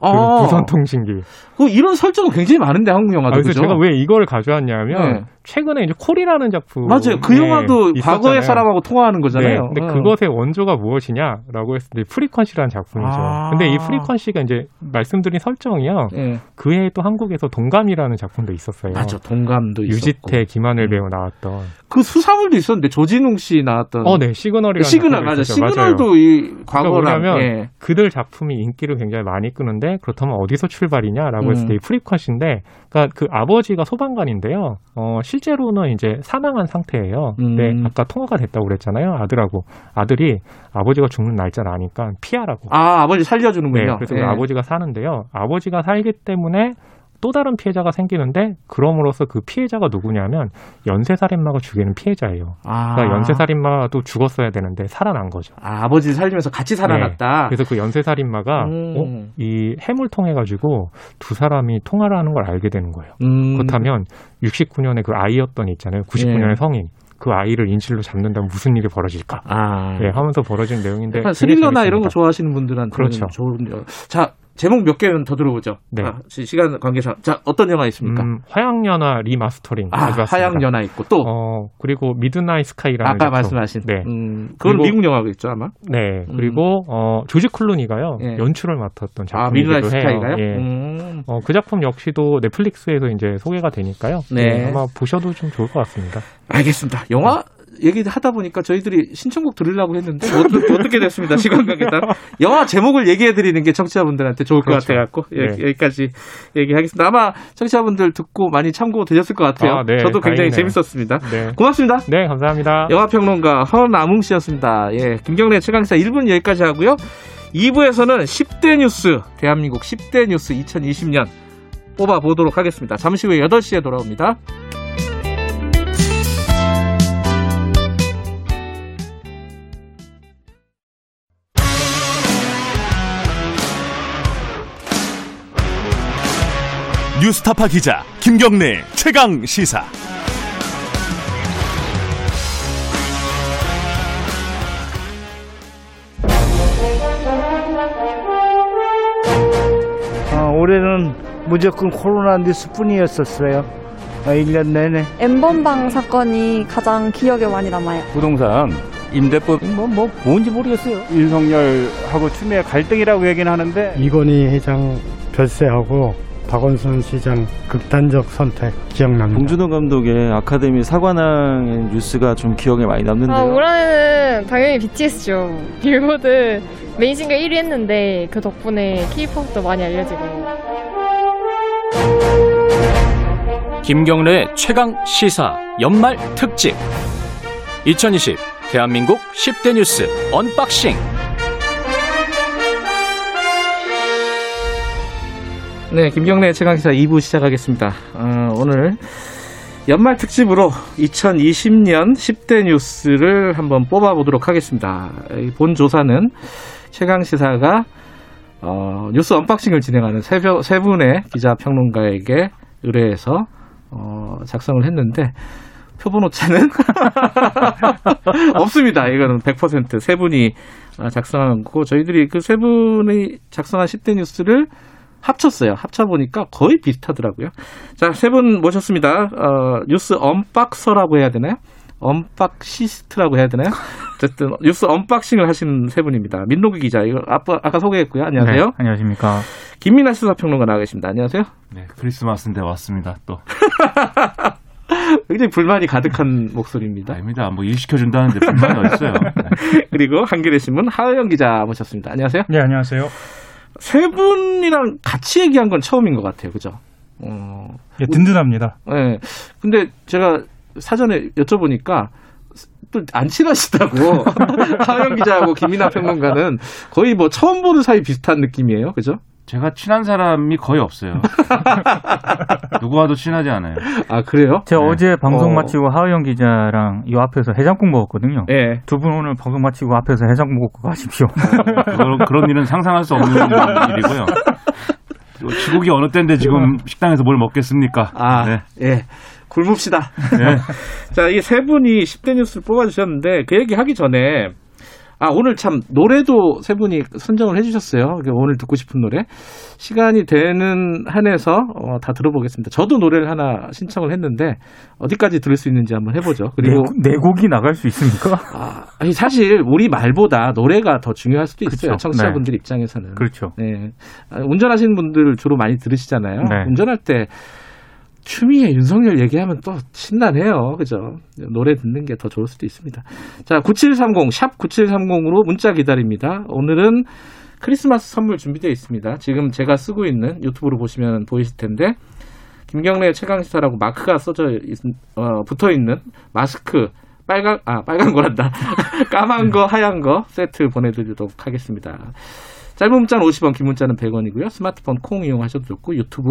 그 아, 무선 통신기. 그 이런 설정은 굉장히 많은데 한국 아, 영화도 그래서 그죠? 제가 왜 이걸 가져왔냐면 네. 최근에 이제 콜이라는 작품 맞아요. 그 네, 영화도 있었잖아요. 과거의 사람하고 통화하는 거잖아요. 네, 근데 어. 그것의 원조가 무엇이냐라고 했을 때 프리퀀시라는 작품이죠. 아. 근데 이 프리퀀시가 이제 말씀드린 설정이요. 예. 그 해에 또 한국에서 동감이라는 작품도 있었어요. 맞아. 동감도 있었고. 유지태, 김하늘 음. 배우 나왔던. 그 수사물도 있었는데 조진웅 씨 나왔던. 어, 네, 시그널이라는 시그널 맞아. 시그널도. 이 과거랑 뭐냐면 예. 그들 작품이 인기를 굉장히 많이 끄는데 그렇다면 어디서 출발이냐라고 했을 음. 때이 프리퀀시인데 그러니까 그 아버지가 소방관인데요. 어, 실 제로는 이제 사망한 상태예요. 근데 음. 아까 통화가 됐다고 그랬잖아요. 아들하고 아들이 아버지가 죽는 날짜를 아니까 피하라고. 아, 아버지 살려주는군요. 네, 그래서 그 예. 아버지가 사는데요. 아버지가 살기 때문에 또 다른 피해자가 생기는데 그럼으로써 그 피해자가 누구냐면 연쇄살인마가 죽이는 피해자예요. 아. 그러니까 연쇄살인마도 죽었어야 되는데 살아난 거죠. 아, 아버지를 살리면서 같이 살아났다. 그래서 그 연쇄살인마가 음. 어? 이 해물 통해 가지고 두 사람이 통화를 하는 걸 알게 되는 거예요. 음. 그렇다면 69년에 그 아이였던 있잖아요. 99년의 예. 성인. 그 아이를 인질로 잡는다면 무슨 일이 벌어질까? 아. 예, 하면서 벌어진 내용인데 스릴러나 이런 거. 좋아하시는 분들한테는 그렇죠. 좋은 여- 자 제목 몇 개는 더 들어보죠. 네. 아, 시- 시간 관계상 자 어떤 영화 있습니까? 음, 화양연화 리마스터링 아 가져왔습니다. 화양연화 있고 또 어, 그리고 미드나잇 스카이라는 아까. 말씀하신 네. 음, 그건 그리고- 미국 영화겠죠 아마. 네. 그리고 어, 조지 클루니가요. 예. 연출을 맡았던 아 작품이기도 미드나잇 해요. 스카이가요? 예. 음. 어, 그 작품 역시도 넷플릭스에서 이제 소개가 되니까요. 네. 예, 아마 보셔도 좀 좋을 것 같습니다. 알겠습니다. 영화 얘기하다 보니까 저희들이 신청곡 들으려고 했는데 어떻게, 어떻게 됐습니다. *laughs* 시간 관계상 영화 제목을 얘기해 드리는 게 청취자분들한테 좋을 것 그렇죠. 같아 갖고 예, 네. 여기까지 얘기하겠습니다. 아마 청취자분들 듣고 많이 참고 되셨을 것 같아요. 아, 네. 저도 굉장히 다행이네요. 재밌었습니다. 네. 고맙습니다. 네, 감사합니다. 영화 평론가 허남웅 씨였습니다. 예, 김경래 최강사 1분 여기까지 하고요. 2부에서는 10대 뉴스, 대한민국 10대 뉴스 2020년 뽑아 보도록 하겠습니다. 잠시 후에 8시에 돌아옵니다. 뉴스타파 기자 김경래 최강 시사. 어, 올해는 무조건 코로나 뉴스뿐이었었어요. 어, 1년 내내. 엠번방 사건이 가장 기억에 많이 남아요. 부동산 임대법 뭐, 뭐 뭔지 모르겠어요. 윤석열하고 추미애 갈등이라고 얘기는 하는데 이건희 회장 별세하고 박원순 시장 극단적 선택 기억납니다. 봉준호 감독의 아카데미 사관왕의 뉴스가 좀 기억에 많이 남는데요. 아, 올 한해는 당연히 BTS죠. 빌보드 메인 싱글 1위 했는데 그 덕분에 K-팝도 많이 알려지고. 김경래 최강 시사 연말 특집 2020 대한민국 10대 뉴스 unboxing 네, 김경래 최강시사 2부 시작하겠습니다. 어, 오늘 연말 특집으로 2020년 10대 뉴스를 한번 뽑아보도록 하겠습니다. 이번 조사는 최강시사가 어, 뉴스 unboxing을 진행하는 세, 벼- 세 분의 기자 평론가에게 의뢰해서 어, 작성을 했는데 표본 오차는 *laughs* 없습니다. 이거는 100%세 분이 어, 작성한 거고 저희들이 그 세 분이 작성한 10대 뉴스를 합쳤어요. 합쳐보니까 거의 비슷하더라고요. 자, 세 분 모셨습니다. 어, 뉴스 unboxer라고 해야 되나요? unboxist라고 해야 되나요? *laughs* 어쨌든 뉴스 unboxing을 하시는 세 분입니다. 민동기 기자, 이거 아까, 아까 소개했고요. 안녕하세요. 네, 안녕하십니까. 김민아 시사평론가 나와 계십니다. 안녕하세요. 네, 크리스마스인데 왔습니다. 또. *laughs* 굉장히 불만이 가득한 목소리입니다. 아닙니다. 뭐 일 시켜준다는데 불만이 어딨어요. *laughs* 그리고 한겨레 신문 하어영 기자 모셨습니다. 안녕하세요. 네, 안녕하세요. 세 분이랑 같이 얘기한 건 처음인 것 같아요. 그죠? 어, 예, 든든합니다. 네. 근데 제가 사전에 여쭤보니까 또 안 친하시다고 *laughs* 하영 기자하고 김민아 평론가는 거의 뭐 처음 보는 사이 비슷한 느낌이에요. 그죠? 제가 친한 사람이 거의 없어요. *laughs* 누구와도 친하지 않아요. 아 그래요? 제가 네. 어제 방송 어. 마치고 하우영 기자랑 이 앞에서 해장국 먹었거든요. 예. 두분 오늘 방송 마치고 앞에서 해장국 먹고 가십시오. 그런, 그런 일은 상상할 수 없는 *laughs* 일이고요. 시국이 어느 때인데 지금 식당에서 뭘 먹겠습니까? 아, 네. 예. 굶읍시다. 네. *laughs* 자, 이세 분이 10대 뉴스를 뽑아주셨는데 그 얘기 하기 전에 아, 오늘 참 노래도 세 분이 선정을 해주셨어요. 오늘 듣고 싶은 노래. 시간이 되는 한에서 어, 다 들어보겠습니다. 저도 노래를 하나 신청을 했는데 어디까지 들을 수 있는지 한번 해보죠. 그리고 네, 네 곡이 나갈 수 있습니까? *laughs* 아, 아니, 사실 우리 말보다 노래가 더 중요할 수도 있어요. 그렇죠. 청취자분들 입장에서는. 그렇죠. 네. 아, 운전하시는 분들 주로 많이 들으시잖아요. 네. 운전할 때 추미애 윤석열 얘기하면 또 신나네요. 그죠? 노래 듣는 게 더 좋을 수도 있습니다. 자, 9730, 샵 9730으로 문자 기다립니다. 오늘은 크리스마스 선물 준비되어 있습니다. 지금 제가 쓰고 있는 유튜브로 보시면 보이실 텐데, 김경래 최강시사라고 마크가 써져, 있, 어, 붙어 있는 마스크, 빨간, 아, 빨간 거란다. *laughs* 까만 거, 하얀 거 세트 보내드리도록 하겠습니다. 짧은 문자는 50원, 긴 문자는 100원이고요. 스마트폰 콩 이용하셔도 좋고, 유튜브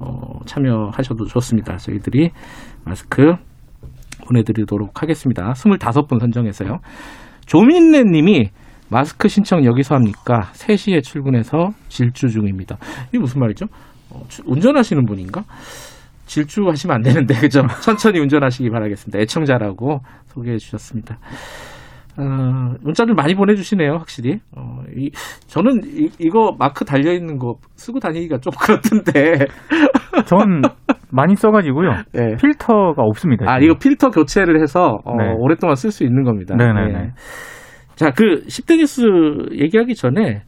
어, 참여하셔도 좋습니다. 저희들이 마스크 보내드리도록 하겠습니다. 25분 선정해서요. 조민래 님이 마스크 신청 여기서 합니까? 3시에 출근해서 질주 중입니다. 이게 무슨 말이죠? 어, 주- 운전하시는 분인가? 질주하시면 안 되는데, 그죠? *laughs* 천천히 운전하시기 바라겠습니다. 애청자라고 소개해 주셨습니다. 어, 문자들 많이 보내주시네요, 확실히. 어, 이, 저는 이, 거 마크 달려 있는 거 쓰고 다니기가 좀 *laughs* 그렇던데. 전 많이 써가지고요. *laughs* 네. 필터가 없습니다. 아, 지금. 이거 필터 교체를 해서 어, 네. 오랫동안 쓸 수 있는 겁니다. 네네네. 네. 자, 그 10대 뉴스 얘기하기 전에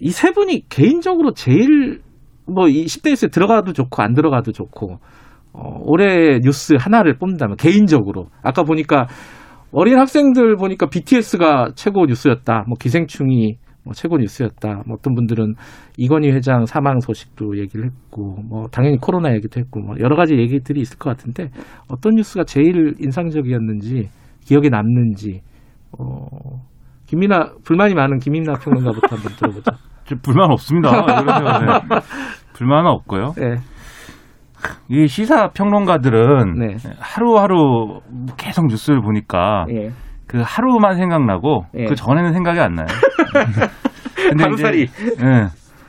이 세 분이 개인적으로 제일 뭐이 10대 뉴스에 들어가도 좋고 안 들어가도 좋고 어, 올해 뉴스 하나를 뽑는다면 개인적으로 아까 보니까 어린 학생들 보니까 BTS가 최고 뉴스였다. 뭐 기생충이 뭐 최고 뉴스였다. 뭐 어떤 분들은 이건희 회장 사망 소식도 얘기를 했고, 뭐 당연히 코로나 얘기도 했고, 뭐 여러 가지 얘기들이 있을 것 같은데 어떤 뉴스가 제일 인상적이었는지 기억에 남는지 어, 김민아 불만이 많은 김민아 평론가부터 한번 들어보죠. 저 *laughs* 불만 없습니다. *laughs* 네. 불만은 없고요. 네. 이 시사 평론가들은 네. 하루하루 계속 뉴스를 보니까 예. 그 하루만 생각나고 예. 그 전에는 생각이 안 나요. *laughs* 근데 하루살이. 이제, 예,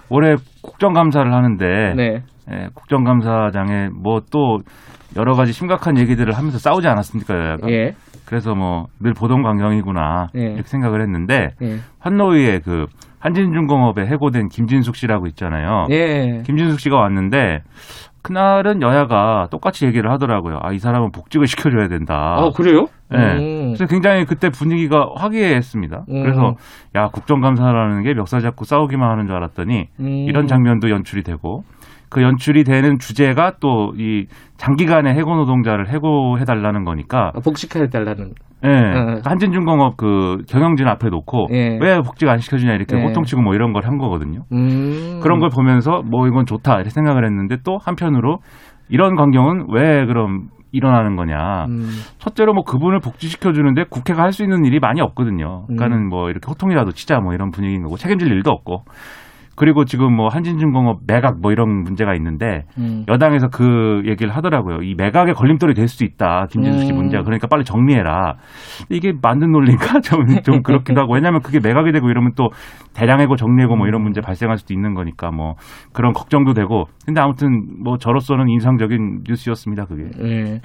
올해 국정감사를 하는데 네. 예, 국정감사장에 뭐 또 여러 가지 심각한 얘기들을 하면서 싸우지 않았습니까 여야가? 예. 그래서 뭐 늘 보던 광경이구나 예. 이렇게 생각을 했는데 예. 환노위에 그 한진중공업에 해고된 김진숙 씨라고 있잖아요. 예. 김진숙 씨가 왔는데 그날은 여야가 똑같이 얘기를 하더라고요. 아 이 사람은 복직을 시켜줘야 된다. 아, 그래요? 네. 음. 그래서 굉장히 그때 분위기가 화기애애했습니다. 음. 그래서 야 국정감사라는 게 멱살 잡고 싸우기만 하는 줄 알았더니 음. 이런 장면도 연출이 되고 그 연출이 되는 주제가 또 이 장기간의 해고 노동자를 해고해 달라는 거니까 아, 복직해 달라는. 예. 어. 한진중공업 그 경영진 앞에 놓고 예. 왜 복직 안 시켜주냐 이렇게 예. 호통치고 뭐 이런 걸 한 거거든요. 음. 그런 걸 보면서 뭐 이건 좋다 이렇게 생각을 했는데 또 한편으로 이런 광경은 왜 그럼 일어나는 거냐. 음. 첫째로 뭐 그분을 복지시켜 주는데 국회가 할 수 있는 일이 많이 없거든요. 그러니까는 음. 뭐 이렇게 호통이라도 치자 뭐 이런 분위기인 거고 책임질 일도 없고. 그리고 지금 뭐 한진중공업 매각 뭐 이런 문제가 있는데 음. 여당에서 그 얘기를 하더라고요. 이 매각의 걸림돌이 될 수도 있다. 김진수 씨 음. 문제가. 그러니까 빨리 정리해라. 이게 맞는 논리인가? *laughs* 좀, 좀 그렇기도 하고. 왜냐하면 그게 매각이 되고 이러면 또 대량해고 정리해고 뭐 이런 문제 발생할 수도 있는 거니까 뭐 그런 걱정도 되고. 근데 아무튼 뭐 저로서는 인상적인 뉴스였습니다. 그게. 예.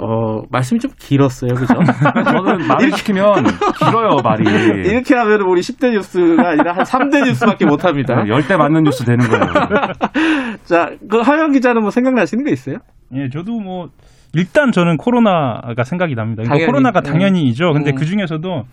어, 말씀이 좀 길었어요. 그죠? *laughs* 저는 말을 시키면 길어요, 말이. 이렇게 하면 우리 10대 뉴스가 아니라 한 3대 뉴스밖에 못 합니다. 열대 맞는 뉴스 되는 거예요. *laughs* 자, 그 하영 기자는 뭐 생각나시는 게 있어요? 예, 저도 뭐 일단 저는 코로나가 생각이 납니다. 그러니까 당연히. 코로나가 음. 당연히이죠. 근데 음. 그 중에서도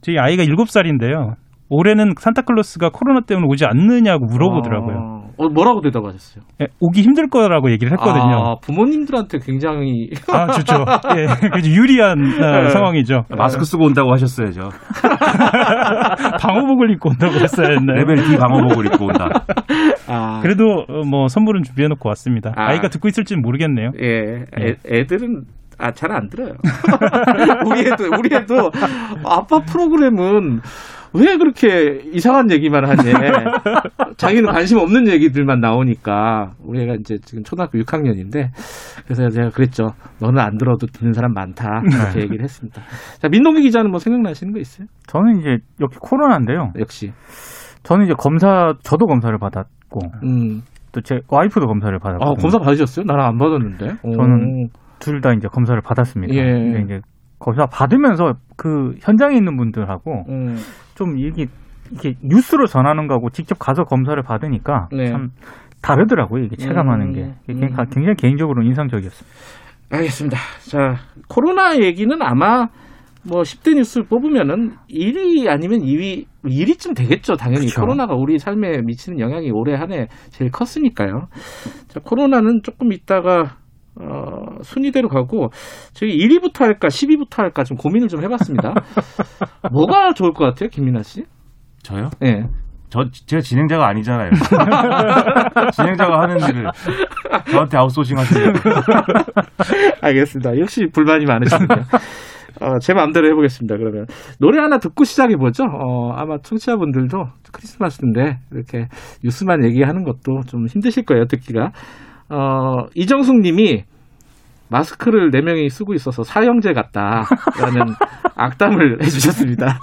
저희 아이가 7살인데요. 올해는 산타클로스가 코로나 때문에 오지 않느냐고 물어보더라고요. 어, 뭐라고 대답하셨어요? 예, 오기 힘들 거라고 얘기를 했거든요. 아, 부모님들한테 굉장히 아, 좋죠. *laughs* 예, 그래서 유리한 어, 네. 상황이죠. 마스크 쓰고 온다고 하셨어야죠. *laughs* 방호복을 입고 온다고 했어야 했나요? 레벨 D 방호복을 입고 온다. 아, 그래도 어, 뭐 선물은 준비해놓고 왔습니다. 아. 아. 이가 듣고 있을지는 모르겠네요. 예, 애, 애들은 아, 잘 안 들어요. *laughs* 우리 애도, 우리 애도 아빠 프로그램은 왜 그렇게 이상한 얘기만 하니? *laughs* 자기는 관심 없는 얘기들만 나오니까 우리 애가 이제 지금 초등학교 6학년인데 그래서 제가 그랬죠. 너는 안 들어도 듣는 사람 많다. 이렇게 얘기를 했습니다. 자, 민동기 기자는 뭐 생각나시는 거 있어요? 저는 이제 역시 코로나인데요. 역시. 저는 이제 검사 저도 검사를 받았고 음. 또제 와이프도 검사를 받았고 아, 검사 받으셨어요? 나랑 안 받았는데. 오. 저는 둘 다 이제 검사를 받았습니다. 예. 이제 거기서 받으면서 그 현장에 있는 분들하고 음. 좀 이게 이게 뉴스로 전하는 거하고 직접 가서 검사를 받으니까 네. 참 다르더라고요. 이게 체감하는 음, 게 음. 굉장히 개인적으로 인상적이었습니다. 알겠습니다. 자, 코로나 얘기는 아마 뭐 10대 뉴스 뽑으면은 1위 아니면 2위, 1위쯤 되겠죠. 당연히 그쵸. 코로나가 우리 삶에 미치는 영향이 올해 한 해 제일 컸으니까요. 자, 코로나는 조금 있다가 어, 순위대로 가고 저희 1위부터 할까 10위부터 할까 좀 고민을 좀 해봤습니다. *laughs* 뭐가 좋을 것 같아요, 김민아 씨? 저요? 네. 저 제가 진행자가 아니잖아요. *laughs* 진행자가 하는 일을 저한테 아웃소싱 하시는 알겠습니다. 역시 불만이 많으시군요. 어, 제 마음대로 해보겠습니다. 그러면 노래 하나 듣고 시작해 보죠. 어, 아마 청취자분들도 크리스마스인데 이렇게 뉴스만 얘기하는 것도 좀 힘드실 거예요. 듣기가. 어, 이정숙 님이 마스크를 네 명이 쓰고 있어서 사형제 같다라는 *laughs* 악담을 해주셨습니다.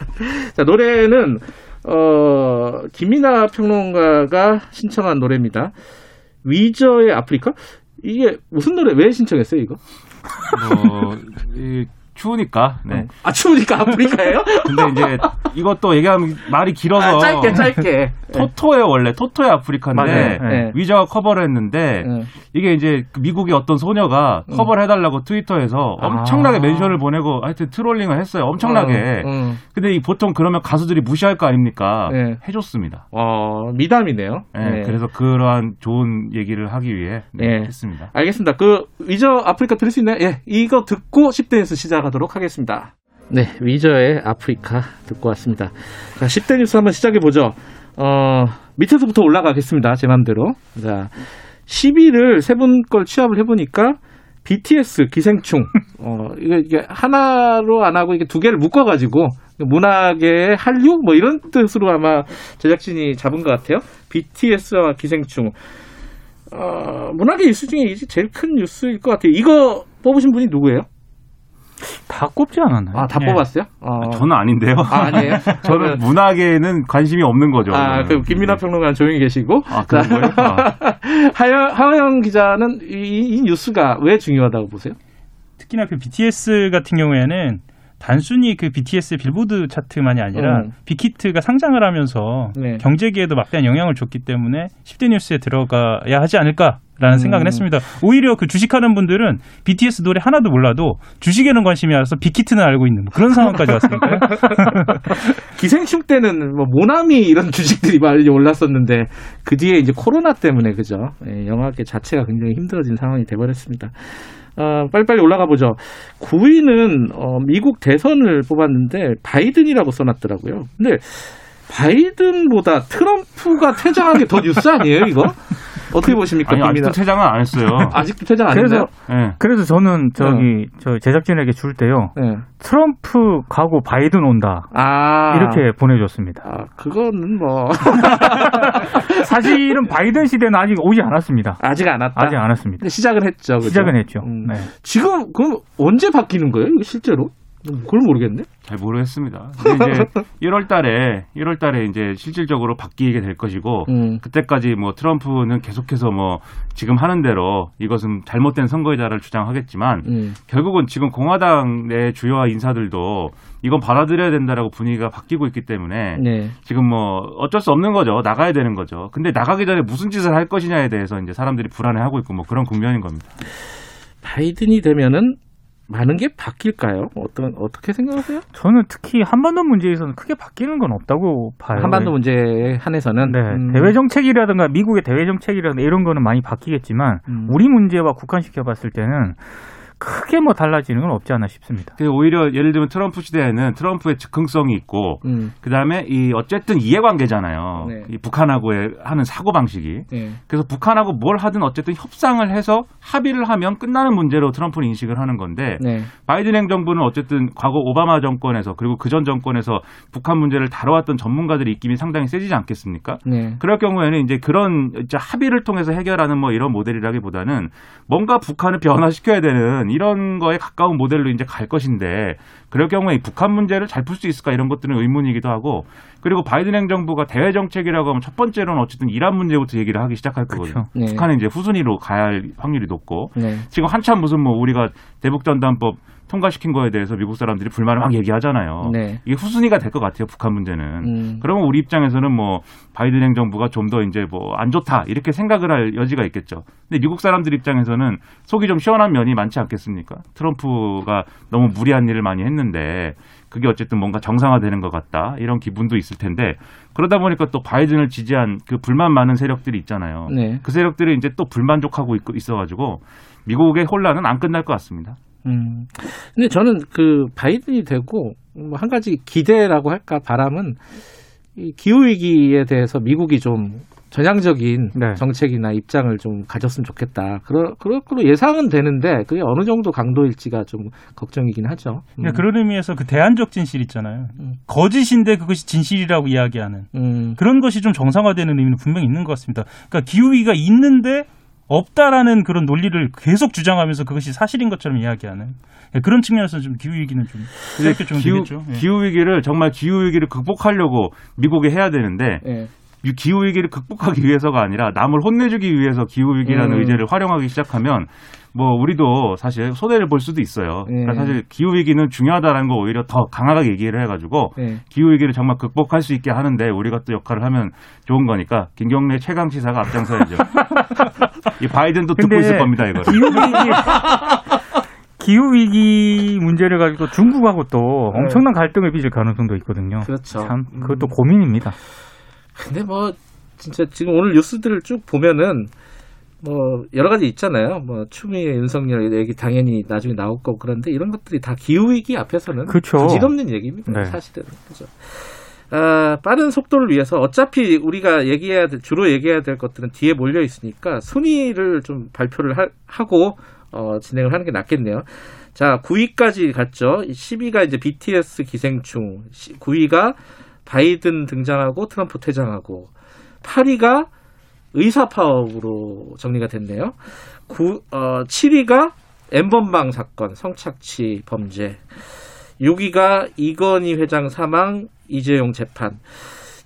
*laughs* 자 노래는 어, 김민아 평론가가 신청한 노래입니다. 위저의 아프리카? 이게 무슨 노래 왜 신청했어요 이거? 뭐 이, 추우니까. 네. 아 추우니까 아프리카예요? *laughs* 근데 이제 이것도 얘기하면 말이 길어서 아, 짧게 짧게. *laughs* 토토예요 원래 토토의 아프리카인데 맞아요. 네. 위저가 커버를 했는데 네. 이게 이제 그 미국의 어떤 소녀가 음. 커버를 해달라고 트위터에서 엄청나게 mention을 보내고 하여튼 trolling을 했어요 엄청나게 아. 어, 어. 근데 이 보통 그러면 가수들이 무시할 거 아닙니까 네. 해줬습니다 어 미담이네요. 네, 네. 그래서 그러한 좋은 얘기를 하기 위해 네, 네. 했습니다 알겠습니다. 그 위저 아프리카 들을 수 있나요? 예, 이거 듣고 10대 뉴스 시작 하도록 하겠습니다. 네, 위저의 아프리카 듣고 왔습니다. 자, 10대 뉴스 한번 시작해 보죠. 어, 밑에서부터 올라가겠습니다. 제 맘대로. 자, 10위를 세 분 걸 취합을 해보니까 BTS 기생충. 어, 이게, 이게 하나로 안 하고 이게 두 개를 묶어가지고 문학의 한류 뭐 이런 뜻으로 아마 제작진이 잡은 것 같아요. BTS와 기생충. 어, 문학의 뉴스 중에 이제 제일 큰 뉴스일 것 같아요. 이거 뽑으신 분이 누구예요? 다 꼽지 않았나요? 아, 다 예. 뽑았어요? 어. 저는 아닌데요 아, 아니에요? *laughs* 저는 문학에는 관심이 없는 거죠 아, 그 김민아 평론가는 조용히 계시고. 아, 그런 거예요? *laughs* 아. 하영, 하영 기자는 이, 이 뉴스가 왜 중요하다고 보세요? 특히나 그 BTS 같은 경우에는 단순히 그 BTS 빌보드 차트만이 아니라 음. 빅히트가 상장을 하면서 네. 경제계에도 막대한 영향을 줬기 때문에 10대 뉴스에 들어가야 하지 않을까 라는 음. 생각을 했습니다. 오히려 그 주식하는 분들은 BTS 노래 하나도 몰라도 주식에는 관심이 알아서 빅히트는 알고 있는 뭐 그런 상황까지 왔으니까요. *laughs* 기생충 때는 뭐 모나미 이런 주식들이 많이 올랐었는데 그 뒤에 이제 코로나 때문에 그죠? 예, 영화계 자체가 굉장히 힘들어진 상황이 돼버렸습니다. 어, 빨리빨리 올라가 보죠. 9위는 어, 미국 대선을 뽑았는데 바이든이라고 써놨더라고요. 근데 바이든보다 트럼프가 퇴장한 게 더 뉴스 아니에요, 이거? 어떻게 보십니까? 아니 아직도? 퇴장은 안 했어요 *laughs* 아직도 퇴장 안 그래서 했나요? 네. 그래서 저는 저기 저 제작진에게 줄 때요 네. 트럼프 가고 바이든 온다 아 이렇게 보내줬습니다. 아, 그거는 뭐 *laughs* 사실은 바이든 시대는 아직 오지 않았습니다. 아직 안 왔다. 아직 안 왔습니다. 시작은 했죠. 그죠? 시작은 했죠. 음. 네. 지금 그럼 언제 바뀌는 거예요? 실제로? 그걸 모르겠네. 잘 모르겠습니다. 근데 이제 *laughs* 1월 달에 1월 달에 이제 실질적으로 바뀌게 될 것이고 음. 그때까지 뭐 트럼프는 계속해서 뭐 지금 하는 대로 이것은 잘못된 선거이다를 주장하겠지만 음. 결국은 지금 공화당 내 주요한 인사들도 이건 받아들여야 된다라고 분위기가 바뀌고 있기 때문에 네. 지금 뭐 어쩔 수 없는 거죠. 나가야 되는 거죠. 근데 나가기 전에 무슨 짓을 할 것이냐에 대해서 이제 사람들이 불안해하고 있고 뭐 그런 국면인 겁니다. 바이든이 되면은 많은 게 바뀔까요? 어떤 어떻게 생각하세요? 저는 특히 한반도 문제에서는 크게 바뀌는 건 없다고 봐요. 한반도 문제에 한해서는 네, 음. 대외 정책이라든가 미국의 대외 정책이라든가 이런 거는 많이 바뀌겠지만 음. 우리 문제와 국한시켜 봤을 때는 크게 뭐 달라지는 건 없지 않나 싶습니다. 그 오히려 예를 들면 트럼프 시대에는 트럼프의 즉흥성이 있고 음. 그다음에 이 어쨌든 이해관계잖아요. 네. 이 북한하고의 하는 사고 방식이. 네. 그래서 북한하고 뭘 하든 어쨌든 협상을 해서 합의를 하면 끝나는 문제로 트럼프는 인식을 하는 건데 네. 바이든 행정부는 어쨌든 과거 오바마 정권에서 그리고 그 전 정권에서 북한 문제를 다뤄왔던 전문가들의 입김이 상당히 세지지 않겠습니까? 네. 그럴 경우에는 이제 그런 이제 합의를 통해서 해결하는 뭐 이런 모델이라기보다는 뭔가 북한을 변화시켜야 되는 이런 거에 가까운 모델로 이제 갈 것인데 그럴 경우에 이 북한 문제를 잘 풀 수 있을까 이런 것들은 의문이기도 하고 그리고 바이든 행정부가 대외 정책이라고 하면 첫 번째로는 어쨌든 이란 문제부터 얘기를 하기 시작할 거거든요. 네. 북한은 이제 후순위로 가야 할 확률이 높고 네. 지금 한참 무슨 뭐 우리가 대북 전단법 통과시킨 거에 대해서 미국 사람들이 불만을 막 얘기하잖아요. 네. 이게 후순위가 될 것 같아요. 북한 문제는. 음. 그러면 우리 입장에서는 뭐 바이든 행정부가 좀 더 이제 뭐 안 좋다 이렇게 생각을 할 여지가 있겠죠. 근데 미국 사람들 입장에서는 속이 좀 시원한 면이 많지 않겠습니까? 트럼프가 너무 무리한 일을 많이 했는데 그게 어쨌든 뭔가 정상화되는 것 같다 이런 기분도 있을 텐데 그러다 보니까 또 바이든을 지지한 그 불만 많은 세력들이 있잖아요. 네. 그 세력들이 이제 또 불만족하고 있- 있어가지고 미국의 혼란은 안 끝날 것 같습니다. 음. 근데 저는 그 바이든이 되고 뭐 한 가지 기대라고 할까 바람은 이 기후 위기에 대해서 미국이 좀 전향적인 네. 정책이나 입장을 좀 가졌으면 좋겠다. 그럴 거로 예상은 되는데 그게 어느 정도 강도일지가 좀 걱정이긴 하죠. 음. 그러니까 그런 의미에서 그 대안적 진실 있잖아요. 거짓인데 그것이 진실이라고 이야기하는 음. 그런 것이 좀 정상화되는 의미는 분명히 있는 것 같습니다. 그러니까 기후 위기가 있는데 없다라는 그런 논리를 계속 주장하면서 그것이 사실인 것처럼 이야기하는 예, 그런 측면에서 좀 기후 위기는 좀 생각해 좀 기후, 되겠죠. 예. 기후 위기를 정말 기후 위기를 극복하려고 미국이 해야 되는데 예. 이 기후 위기를 극복하기 위해서가 아니라 남을 혼내주기 위해서 기후 위기라는 음. 의제를 활용하기 시작하면 뭐 우리도 사실 손해를 볼 수도 있어요. 그러니까 예. 사실 기후 위기는 중요하다라는 거 오히려 더 강하게 얘기를 해가지고 예. 기후 위기를 정말 극복할 수 있게 하는데 우리가 또 역할을 하면 좋은 거니까 김경래 최강 시사가 앞장서야죠. *laughs* 이 바이든도 듣고 있을 겁니다 이거. 기후 위기 기후 위기 문제를 가지고 중국하고 또 엄청난 갈등을 빚을 가능성도 있거든요. 네. 그렇죠. 참 그것도 고민입니다. 근데 뭐 진짜 지금 오늘 뉴스들을 쭉 보면은 뭐 여러 가지 있잖아요. 뭐 추미애 윤석열 얘기 당연히 나중에 나올 거고 그런데 이런 것들이 다 기후 위기 앞에서는 그렇죠. 부질없는 얘기입니다. 네. 사실은 그죠. 아, 빠른 속도를 위해서 어차피 우리가 얘기해야 될, 주로 얘기해야 될 것들은 뒤에 몰려 있으니까 순위를 좀 발표를 하, 고 어, 진행을 하는 게 낫겠네요. 자, 9위까지 갔죠. 10위가 이제 BTS 기생충, 9위가 바이든 등장하고 트럼프 퇴장하고 8위가 의사 파업으로 정리가 됐네요. 9, 어, 7위가 엠번방 사건, 성착취 범죄. 6위가 이건희 회장 사망, 이재용 재판.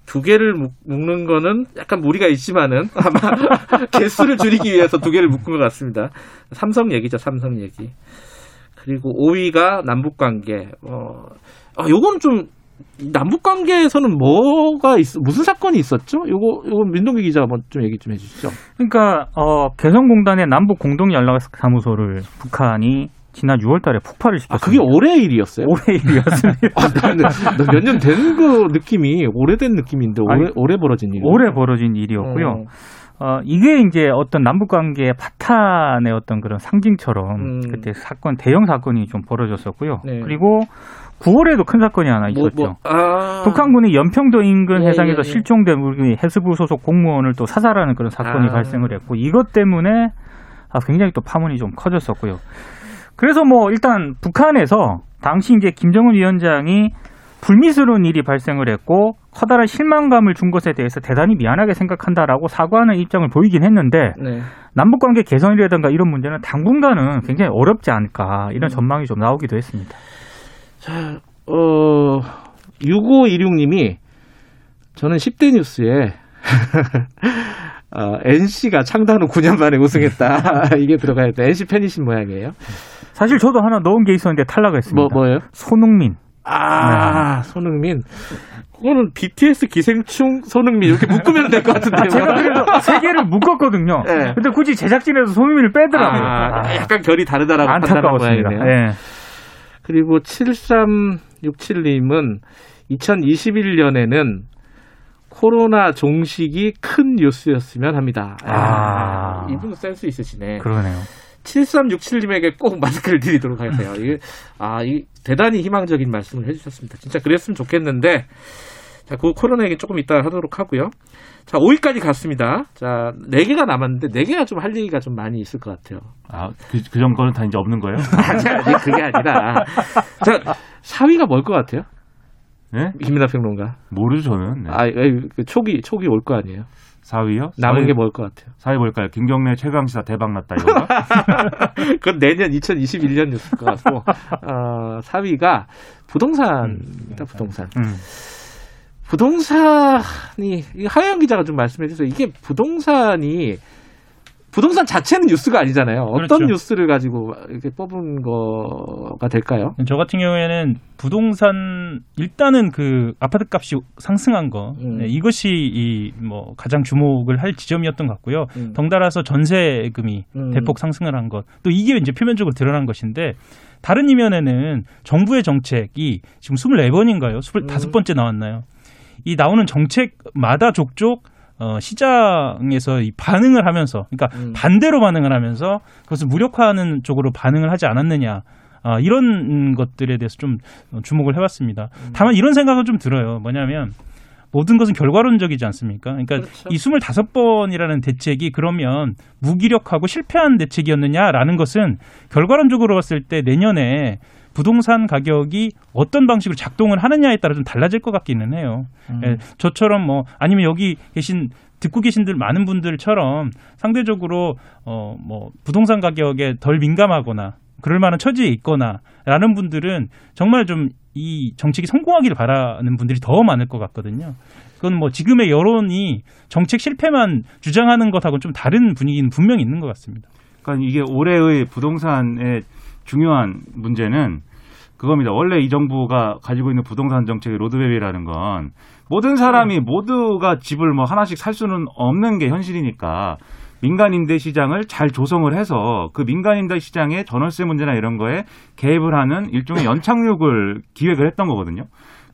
두 개를 묶, 는 거는 약간 무리가 있지만은 *laughs* 아마 개수를 줄이기 위해서 두 개를 묶은 것 같습니다. 삼성 얘기죠, 삼성 얘기. 그리고 5위가 남북 관계. 어, 아, 요거는 좀 남북 관계에서는 뭐가 있, 무슨 사건이 있었죠? 요거 요거 민동기 기자가 먼저 좀 얘기 좀 해주시죠. 그러니까 어, 개성공단의 남북 공동 연락 사무소를 북한이 지난 6월달에 폭발을 아, 시켰어요. 그게 올해 일이었어요? 올해 일이었습니다. *laughs* 아, 몇년 된 그 느낌이 오래된 느낌인데 올해 아니, 올해 벌어진 일. 올해 벌어진 일이었고요. 어. 어, 이게 이제 어떤 남북 관계의 파탄의 어떤 그런 상징처럼 음. 그때 사건 대형 사건이 좀 벌어졌었고요. 네. 그리고 9월에도 큰 사건이 하나 뭐, 있었죠. 뭐, 아. 북한군이 연평도 인근 예, 해상에서 예, 예. 실종된 우리 해수부 소속 공무원을 또 사살하는 그런 사건이 아. 발생을 했고 이것 때문에 아, 굉장히 또 파문이 좀 커졌었고요. 그래서 뭐 일단 북한에서 당시 이제 김정은 위원장이 불미스러운 일이 발생을 했고 커다란 실망감을 준 것에 대해서 대단히 미안하게 생각한다라고 사과하는 입장을 보이긴 했는데 네. 남북 관계 개선이라든가 이런 문제는 당분간은 굉장히 어렵지 않을까 이런 전망이 좀 나오기도 했습니다. 자, 어, 6516님이 저는 10대 뉴스에 *laughs* 어, NC가 창단 후 9년 만에 우승했다. *laughs* 이게 들어가야 돼. NC 팬이신 모양이에요. 사실 저도 하나 넣은 게 있었는데 탈락을 했습니다. 뭐, 뭐예요? 손흥민. 아, 손흥민. 그거는 BTS 기생충 손흥민 이렇게 묶으면 될 것 같은데요. 아, 제가 그래서 세 개를 묶었거든요. 네. 근데 굳이 제작진에서 손흥민을 빼더라고요. 아, 아, 약간 결이 다르다라고 판단한. 모양이네요. 예. 그리고 7367님은 2021년에는 코로나 종식이 큰 뉴스였으면 합니다. 아. 이분 센스 있으시네. 그러네요. 7367님에게 꼭 마스크를 드리도록 하세요. 이게, 아, 이 대단히 희망적인 말씀을 해주셨습니다. 진짜 그랬으면 좋겠는데, 자, 그 코로나 얘기 조금 이따 하도록 하고요. 자, 5위까지 갔습니다. 자, 4개가 남았는데, 4개가 좀 할 얘기가 좀 많이 있을 것 같아요. 아, 그, 그 정도는 다 이제 없는 거예요? *laughs* 아니, 아니, 그게 아니라. 자, 4위가 뭘 것 같아요? 네? 김민아 평론가. 모르죠, 저는. 네. 아, 초기, 초기 올 거 아니에요? 4위요? 남은 게뭘 것 같아요? 4위 뭘까요? 김경래 최강시사 대박났다, 이건가? *laughs* 그건 내년 2021년 뉴스일 것 같고, 어, 4위가 부동산입니다, 부동산. 음. 부동산이, 이 하영 기자가 좀 말씀해 주세요. 이게 부동산이 부동산 자체는 뉴스가 아니잖아요. 어떤 그렇죠. 뉴스를 가지고 이렇게 뽑은 거가 될까요? 저 같은 경우에는 부동산 일단은 그 아파트 값이 상승한 거 음. 네, 이것이 이 뭐 가장 주목을 할 지점이었던 것 같고요. 음. 덩달아서 전세금이 음. 대폭 상승을 한 것 또 이게 이제 표면적으로 드러난 것인데 다른 이면에는 정부의 정책이 지금 24번인가요? 25번째 나왔나요? 이 나오는 정책마다 족족 어, 시장에서 이 반응을 하면서, 그러니까 음. 반대로 반응을 하면서 그것을 무력화하는 쪽으로 반응을 하지 않았느냐. 아, 이런 것들에 대해서 좀 주목을 해봤습니다. 다만 이런 생각은 좀 들어요. 뭐냐면 모든 것은 결과론적이지 않습니까? 그러니까 그렇죠. 이 25번이라는 대책이 그러면 무기력하고 실패한 대책이었느냐라는 것은 결과론적으로 봤을 때 내년에 부동산 가격이 어떤 방식으로 작동을 하느냐에 따라 좀 달라질 것 같기는 해요. 음. 예, 저처럼 뭐 아니면 여기 계신 듣고 계신들 많은 분들처럼 상대적으로 어 뭐 부동산 가격에 덜 민감하거나 그럴 만한 처지에 있거나라는 분들은 정말 좀 이 정책이 성공하기를 바라는 분들이 더 많을 것 같거든요. 그건 뭐 지금의 여론이 정책 실패만 주장하는 것하고는 좀 다른 분위기는 분명히 있는 것 같습니다. 그러니까 이게 올해의 부동산의 중요한 문제는 그겁니다. 원래 이 정부가 가지고 있는 부동산 정책의 로드맵이라는 건 모든 사람이 모두가 집을 뭐 하나씩 살 수는 없는 게 현실이니까 민간 임대 시장을 잘 조성을 해서 그 민간 임대 시장의 전월세 문제나 이런 거에 개입을 하는 일종의 *laughs* 연착륙을 기획을 했던 거거든요.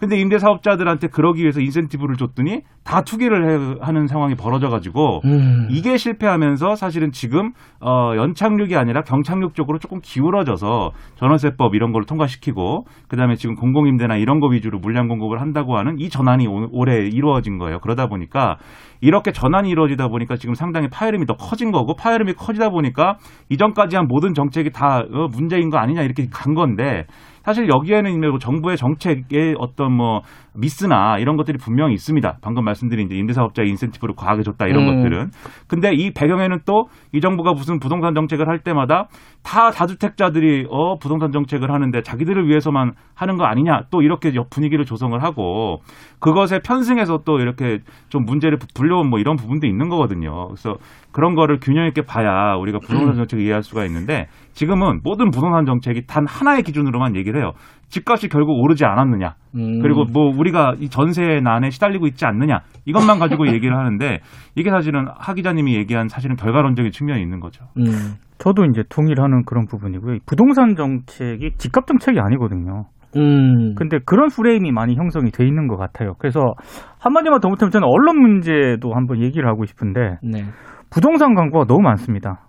근데 임대 사업자들한테 그러기 위해서 인센티브를 줬더니 다 투기를 해- 하는 상황이 벌어져 가지고 음. 이게 실패하면서 사실은 지금 어 연착륙이 아니라 경착륙 쪽으로 조금 기울어져서 전월세법 이런 걸 통과시키고 그다음에 지금 공공임대나 이런 거 위주로 물량 공급을 한다고 하는 이 전환이 오- 올해 이루어진 거예요. 그러다 보니까 이렇게 전환이 이루어지다 보니까 지금 상당히 파열음이 더 커진 거고 파열음이 커지다 보니까 이전까지 한 모든 정책이 다 어, 문제인 거 아니냐 이렇게 간 건데 사실 여기에는 뭐 정부의 정책의 어떤 뭐 미스나 이런 것들이 분명히 있습니다. 방금 말씀드린 이제 임대사업자의 인센티브를 과하게 줬다 이런 음. 것들은. 근데 이 배경에는 또 이 정부가 무슨 부동산 정책을 할 때마다 다 다주택자들이 어 부동산 정책을 하는데 자기들을 위해서만 하는 거 아니냐 또 이렇게 역- 분위기를 조성을 하고 그것에 편승해서 또 이렇게 좀 문제를 부- 불려온 뭐 이런 부분도 있는 거거든요. 그래서 그런 거를 균형 있게 봐야 우리가 부동산 *clears throat* 정책을 이해할 수가 있는데 지금은 모든 부동산 정책이 단 하나의 기준으로만 얘기를 해요. 집값이 결국 오르지 않았느냐. 음. 그리고 뭐 우리가 이 전세 난에 시달리고 있지 않느냐. 이것만 가지고 *laughs* 얘기를 하는데 이게 사실은 하 기자님이 얘기한 사실은 결과론적인 측면이 있는 거죠. 음. 저도 이제 동의를 하는 그런 부분이고요. 이 부동산 정책이 집값 정책이 아니거든요. 음. 근데 그런 프레임이 많이 형성이 돼 있는 것 같아요. 그래서 한마디만 더 못하면 저는 언론 문제도 한번 얘기를 하고 싶은데 네. 부동산 광고가 너무 많습니다.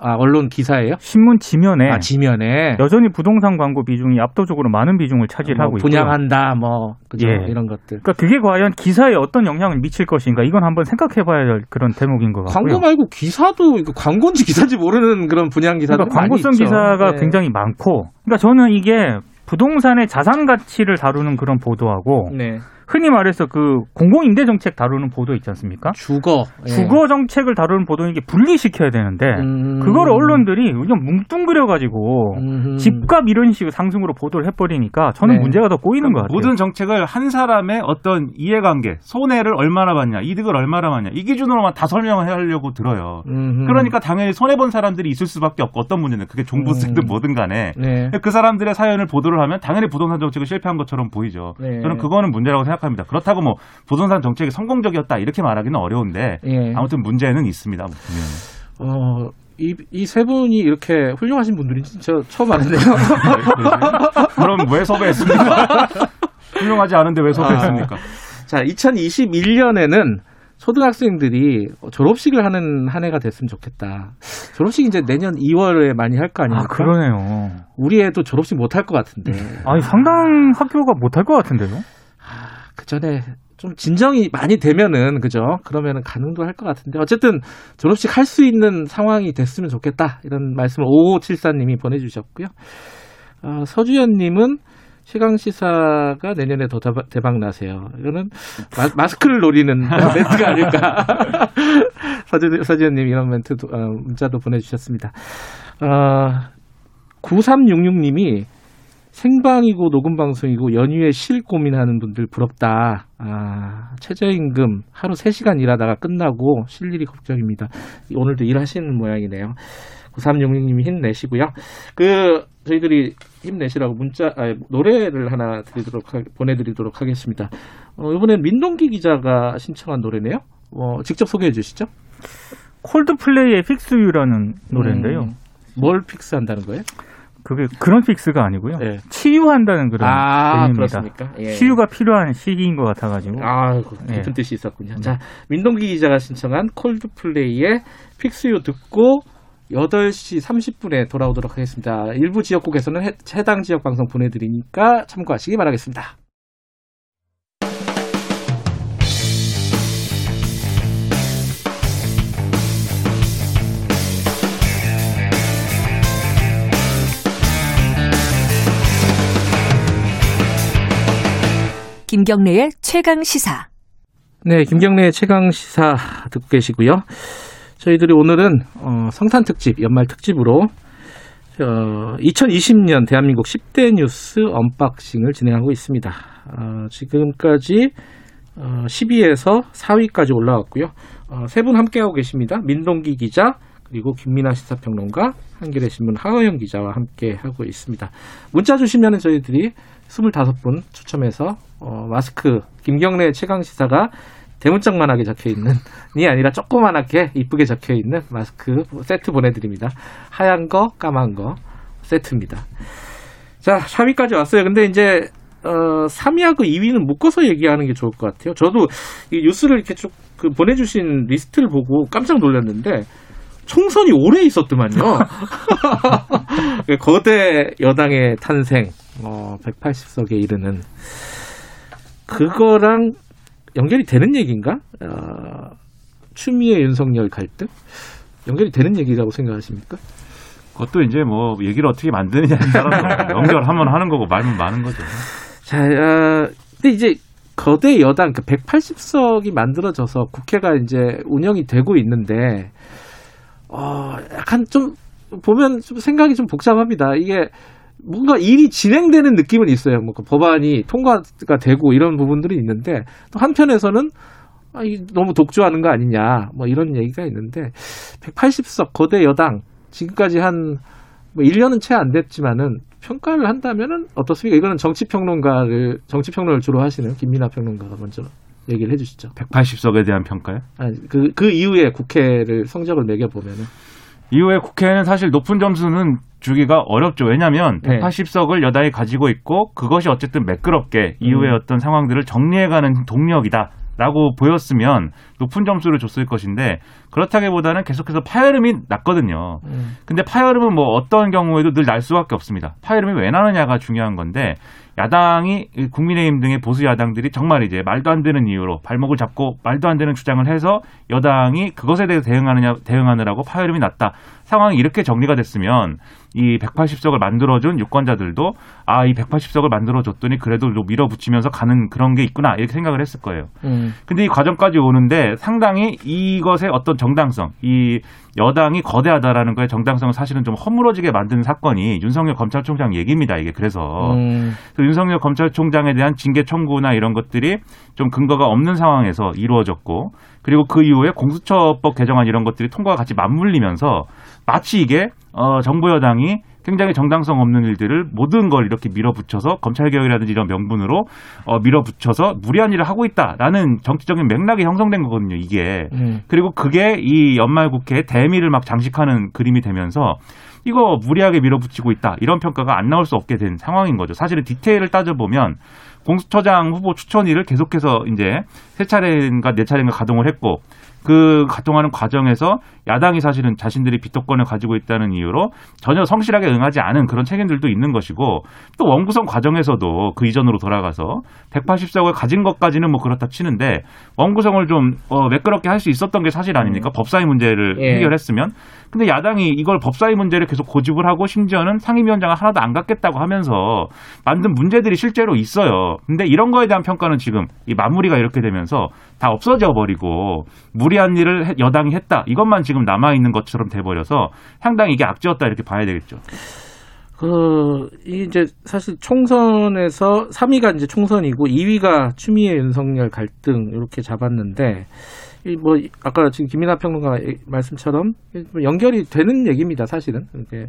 아, 언론 기사예요? 신문 지면에 아, 지면에 여전히 부동산 광고 비중이 압도적으로 많은 비중을 차지하고 뭐. 분양한다 뭐 그죠 예. 이런 것들. 그러니까 그게 과연 기사에 어떤 영향을 미칠 것인가 이건 한번 생각해봐야 할 그런 대목인 것 같고요. 광고 말고 기사도 이거 광고인지 기사인지 모르는 그런 분양 기사들 그러니까 광고성 기사가 굉장히 많고, 그러니까 저는 이게 부동산의 자산 가치를 다루는 그런 보도하고 네. 흔히 말해서 그 공공임대 정책 다루는 보도 있지 않습니까? 주거 예. 주거 정책을 다루는 보도는 이게 분리시켜야 되는데 음. 그걸 언론들이 그냥 뭉뚱그려 가지고 음흠. 집값 이런 식으로 상승으로 보도를 해버리니까 저는 네. 문제가 더 꼬이는 것 같아요. 모든 정책을 한 사람의 어떤 이해관계, 손해를 얼마나 받냐, 이득을 얼마나 받냐 이 기준으로만 다 설명을 하려고 들어요. 음흠. 그러니까 당연히 손해 본 사람들이 있을 수밖에 없고 어떤 문제는 그게 종부세든 음. 뭐든 간에 네. 그 사람들의 사연을 보도를 하면 당연히 부동산 정책이 실패한 것처럼 보이죠. 네. 저는 그거는 문제라고 생각합니다. 그렇다고 뭐 부동산 정책이 성공적이었다 이렇게 말하기는 어려운데 예. 아무튼 문제는 있습니다. 어, 이, 이세 분이 이렇게 훌륭하신 분들인지 저 처음 아는데요. 그럼 왜 섭외했습니까? *laughs* 훌륭하지 않은데 왜 섭외했습니까? 자, 2021년에는 초등학생들이 졸업식을 하는 한 해가 됐으면 좋겠다. 졸업식 이제 내년 2월에 많이 할 거아 아닙니까? 그러네요. 우리 애도 졸업식 못 할 것 같은데. 아니 상당 학교가 못 할 것 같은데요. 그 전에 좀 진정이 많이 되면은 그죠? 그러면은 가능도 할 것 같은데 어쨌든 졸업식 할 수 있는 상황이 됐으면 좋겠다 이런 말씀을 5574님이 보내주셨고요. 어, 서주연님은 최강 시사가 내년에 더 대박, 대박 나세요. 이거는 마, 스크를 노리는 *laughs* 멘트가 아닐까. *laughs* 서주, 서주연님 이런 멘트도 어, 문자도 보내주셨습니다. 어, 9366님이 생방이고 녹음 방송이고 연휴에 쉴 고민하는 분들 부럽다. 아, 최저임금 하루 3시간 일하다가 끝나고 쉴 일이 걱정입니다. 오늘도 일하시는 모양이네요. 9366님이 힘내시고요. 그 저희들이 힘내시라고 문자 아니, 노래를 하나 드리도록 하, 보내드리도록 하겠습니다. 어, 이번엔 민동기 기자가 신청한 노래네요. 어, 직접 소개해 주시죠. 콜드플레이의 Fix You라는 노래인데요. 음, 뭘 fix한다는 거예요? 그게 그런 fix가 아니고요. 네. 치유한다는 그런 아, 의미입니다. 그렇습니까? 예. 치유가 필요한 시기인 것 같아가지고. 아, 깊은 예. 뜻이 있었군요. 자, 민동기 기자가 신청한 콜드플레이의 Fix You 듣고 8시 30분에 돌아오도록 하겠습니다. 일부 지역국에서는 해, 해당 지역 방송 보내드리니까 참고하시기 바라겠습니다. 김경래의 최강 시사. 네, 김경래의 최강 시사 듣고 계시고요. 저희들이 오늘은 어, 성탄 특집, 연말 특집으로 어, 2020년 대한민국 10대 뉴스 unboxing을 진행하고 있습니다. 어, 지금까지 어, 10위에서 4위까지 올라왔고요. 어, 세 분 함께하고 계십니다. 민동기 기자, 그리고 김민아 시사평론가, 한겨레 신문 하어영 기자와 함께하고 있습니다. 문자 주시면 저희들이 25분 추첨해서 어, 마스크 김경래 최강 시사가 대문짝만하게 적혀 있는 이 아니라 조그만하게 이쁘게 적혀 있는 마스크 세트 보내드립니다. 하얀 거, 까만 거 세트입니다. 자, 4위까지 왔어요. 근데 이제 어, 3위하고 2위는 묶어서 얘기하는 게 좋을 것 같아요. 저도 이 뉴스를 이렇게 쭉 그 보내주신 리스트를 보고 깜짝 놀랐는데 총선이 오래 있었더만요. *laughs* *laughs* 거대 여당의 탄생, 어, 180석에 이르는 그거랑 연결이 되는 얘기인가? 어, 추미애 윤석열 갈등 연결이 되는 얘기라고 생각하십니까? 그것도 이제 뭐 얘기를 어떻게 만드느냐에 따라서 *laughs* 연결하면 하는 거고 말면 많은 거죠. 자, 어, 근데 이제 거대 여당 그 180석이 만들어져서 국회가 이제 운영이 되고 있는데 어, 약간 좀 보면 좀 생각이 좀 복잡합니다. 이게 뭔가 일이 진행되는 느낌은 있어요. 뭐 법안이 통과가 되고 이런 부분들이 있는데 또 한편에서는 아, 이 너무 독주하는 거 아니냐 뭐 이런 얘기가 있는데 180석 거대 여당 지금까지 한 뭐 1년은 채 안 됐지만은 평가를 한다면은 어떻습니까? 이거는 정치 평론가를 정치 평론을 주로 하시는 김민아 평론가가 먼저 얘기를 해주시죠. 180석에 대한 평가요? 아니, 그, 그 이후에 국회를 성적을 매겨 보면은. 이후에 국회는 사실 높은 점수는 주기가 어렵죠. 왜냐하면 네. 180석을 여당이 가지고 있고 그것이 어쨌든 매끄럽게 이후의 음. 어떤 상황들을 정리해가는 동력이다. 라고 보였으면 높은 점수를 줬을 것인데 그렇다기보다는 계속해서 파열음이 났거든요. 음. 근데 파열음은 뭐 어떤 경우에도 늘 날 수밖에 없습니다. 파열음이 왜 나느냐가 중요한 건데 야당이 이 국민의힘 등의 보수 야당들이 정말 이제 말도 안 되는 이유로 발목을 잡고 말도 안 되는 주장을 해서 여당이 그것에 대해서 대응하느냐 대응하느라고 파열음이 났다. 상황이 이렇게 정리가 됐으면 이 180석을 만들어준 유권자들도 아 이 180석을 만들어줬더니 그래도 좀 밀어붙이면서 가는 그런 게 있구나 이렇게 생각을 했을 거예요. 음. 근데 이 과정까지 오는데 상당히 이것의 어떤 정당성, 이 여당이 거대하다라는 거에 정당성을 사실은 좀 허물어지게 만드는 사건이 윤석열 검찰총장 얘기입니다. 이게 그래서 음. 그 윤석열 검찰총장에 대한 징계 청구나 이런 것들이 좀 근거가 없는 상황에서 이루어졌고 그리고 그 이후에 공수처법 개정안 이런 것들이 통과가 같이 맞물리면서 마치 이게 어 정부 여당이 굉장히 정당성 없는 일들을 모든 걸 이렇게 밀어붙여서 검찰개혁이라든지 이런 명분으로 어, 밀어붙여서 무리한 일을 하고 있다라는 정치적인 맥락이 형성된 거거든요. 이게 음. 그리고 그게 이 연말 국회에 대미를 막 장식하는 그림이 되면서 이거 무리하게 밀어붙이고 있다 이런 평가가 안 나올 수 없게 된 상황인 거죠. 사실은 디테일을 따져보면 공수처장 후보 추천위를 계속해서 이제 세 차례인가 네 차례인가 가동을 했고 그 가동하는 과정에서 야당이 사실은 자신들이 비토권을 가지고 있다는 이유로 전혀 성실하게 응하지 않은 그런 책임들도 있는 것이고 또 원구성 과정에서도 그 이전으로 돌아가서 180석을 가진 것까지는 뭐 그렇다 치는데 원구성을 좀 어, 매끄럽게 할 수 있었던 게 사실 아닙니까? 법사위 문제를 예. 해결했으면 근데 야당이 이걸 법사위 문제를 계속 고집을 하고 심지어는 상임위원장을 하나도 안 갖겠다고 하면서 만든 문제들이 실제로 있어요. 근데 이런 거에 대한 평가는 지금 이 마무리가 이렇게 되면서 다 없어져 버리고 무리한 일을 해- 여당이 했다. 이것만 지금 남아 있는 것처럼 돼 버려서 상당히 이게 악재였다 이렇게 봐야 되겠죠. 그, 이 이제 사실 총선에서 3위가 이제 총선이고 2위가 추미애 윤석열 갈등 이렇게 잡았는데 이 뭐 아까 지금 김민하 평론가 말씀처럼 뭐 연결이 되는 얘기입니다 사실은 이게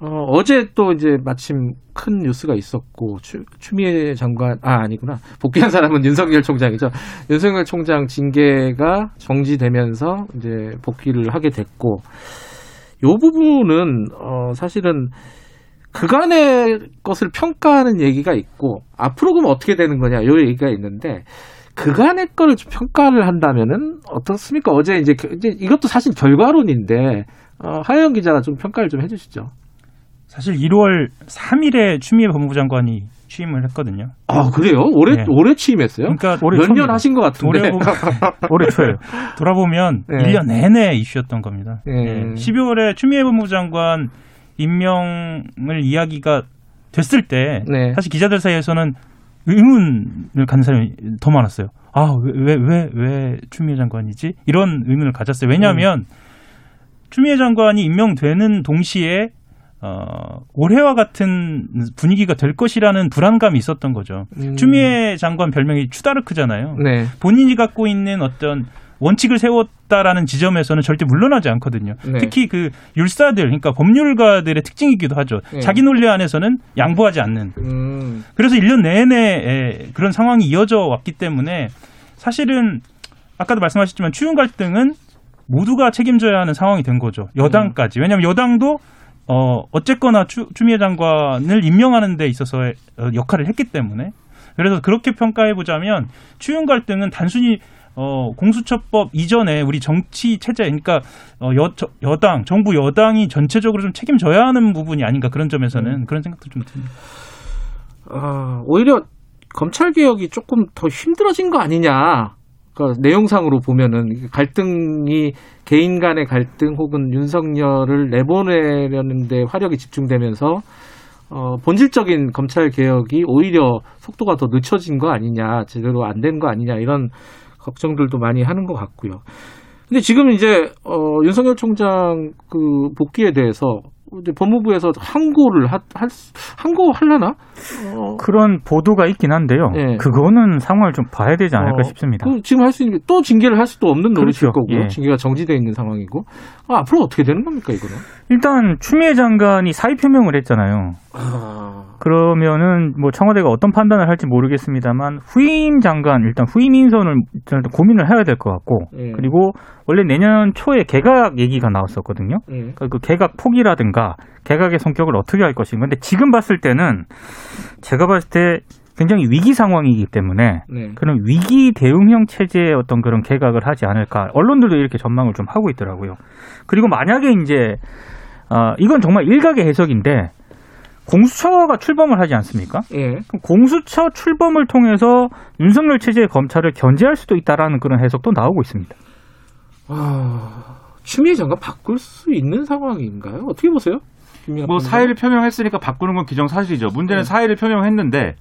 어, 어제 또 이제 마침 큰 뉴스가 있었고 추, 추미애 장관 아 아니구나 복귀한 사람은 *laughs* 윤석열 총장이죠 윤석열 총장 징계가 정지되면서 이제 복귀를 하게 됐고 요 부분은 어 사실은 그간의 것을 평가하는 얘기가 있고 앞으로 그럼 어떻게 되는 거냐 요 얘기가 있는데 그간의 좀 평가를 한다면은 어떻습니까? 어제 이제, 그- 이제 이것도 사실 결과론인데 어, 하영 기자가 좀 평가를 좀 해주시죠. 사실 1월 3일에 추미애 법무부 장관이 취임을 했거든요. 아 그래요? 올해 네. 올해 취임했어요? 그러니까 몇 년 하신 것 같은데. 올해 보- *laughs* 올해 초에요. 돌아보면 네. 1년 내내 이슈였던 겁니다. 네. 예. 12월에 추미애 법무부 장관 임명을 이야기가 됐을 때 네. 사실 기자들 사이에서는 의문을 갖는 사람이 더 많았어요. 아, 왜, 왜, 왜, 왜 추미애 장관이지? 이런 의문을 가졌어요. 왜냐하면 음. 추미애 장관이 임명되는 동시에 어, 올해와 같은 분위기가 될 것이라는 불안감이 있었던 거죠. 음. 추미애 장관 별명이 추다르크잖아요. 네. 본인이 갖고 있는 어떤 원칙을 세웠다라는 지점에서는 절대 물러나지 않거든요. 네. 특히 그 율사들, 그러니까 법률가들의 특징이기도 하죠. 네. 자기 논리 안에서는 양보하지 않는. 음, 그래서 1년 내내 에, 그런 상황이 이어져 왔기 때문에 사실은 아까도 말씀하셨지만 추윤 갈등은 모두가 책임져야 하는 상황이 된 거죠. 여당까지. 왜냐하면 여당도 어, 어쨌거나 추, 추미애 장관을 임명하는 데 있어서의 어, 역할을 했기 때문에 그래서 그렇게 평가해 보자면 추윤 갈등은 단순히 어, 공수처법 이전에 우리 정치 체제, 그러니까 어, 여, 저- 여당, 정부 여당이 전체적으로 좀 책임져야 하는 부분이 아닌가 그런 점에서는 그런 생각도 좀 듭니다. 아, 오히려 검찰 개혁이 조금 더 힘들어진 거 아니냐. 그러니까 내용상으로 보면은 갈등이 개인 간의 갈등 혹은 윤석열을 내보내려는데 화력이 집중되면서 어, 본질적인 검찰 개혁이 오히려 속도가 더 늦춰진 거 아니냐, 제대로 안 된 거 아니냐 이런 걱정들도 많이 하는 것 같고요. 근데 지금 이제 어, 윤석열 총장 그 복귀에 대해서 이제 법무부에서 항고를 하, 할, 수- 항고 할라나? 어, 그런 보도가 있긴 한데요. 예. 그거는 상황을 좀 봐야 되지 않을까 어, 싶습니다. 그 지금 할 수 있는 게 또 징계를 할 수도 없는 노릇일 그렇죠. 거고요. 예. 징계가 정지돼 있는 상황이고 아, 앞으로 어떻게 되는 겁니까 이거는? 일단 추미애 장관이 사의 표명을 했잖아요. 그러면은 뭐 청와대가 어떤 판단을 할지 모르겠습니다만 후임 장관 일단 후임 인선을 일단 고민을 해야 될 것 같고 예. 그리고 원래 내년 초에 개각 얘기가 나왔었거든요. 예. 그러니까 그 개각 폭이라든가 개각의 성격을 어떻게 할 것인가. 근데 지금 봤을 때는 제가 봤을 때 굉장히 위기 상황이기 때문에 네. 그런 위기 대응형 체제의 어떤 그런 개각을 하지 않을까. 언론들도 이렇게 전망을 좀 하고 있더라고요. 그리고 만약에 이제 어, 이건 정말 일각의 해석인데 공수처가 출범을 하지 않습니까? 예. 공수처 출범을 통해서 윤석열 체제의 검찰을 견제할 수도 있다라는 그런 해석도 나오고 있습니다. 아, 추미애 장관 바꿀 수 있는 상황인가요? 어떻게 보세요? 뭐? 사의를 표명했으니까 바꾸는 건 기정사실이죠. 문제는 네. 사의를 표명했는데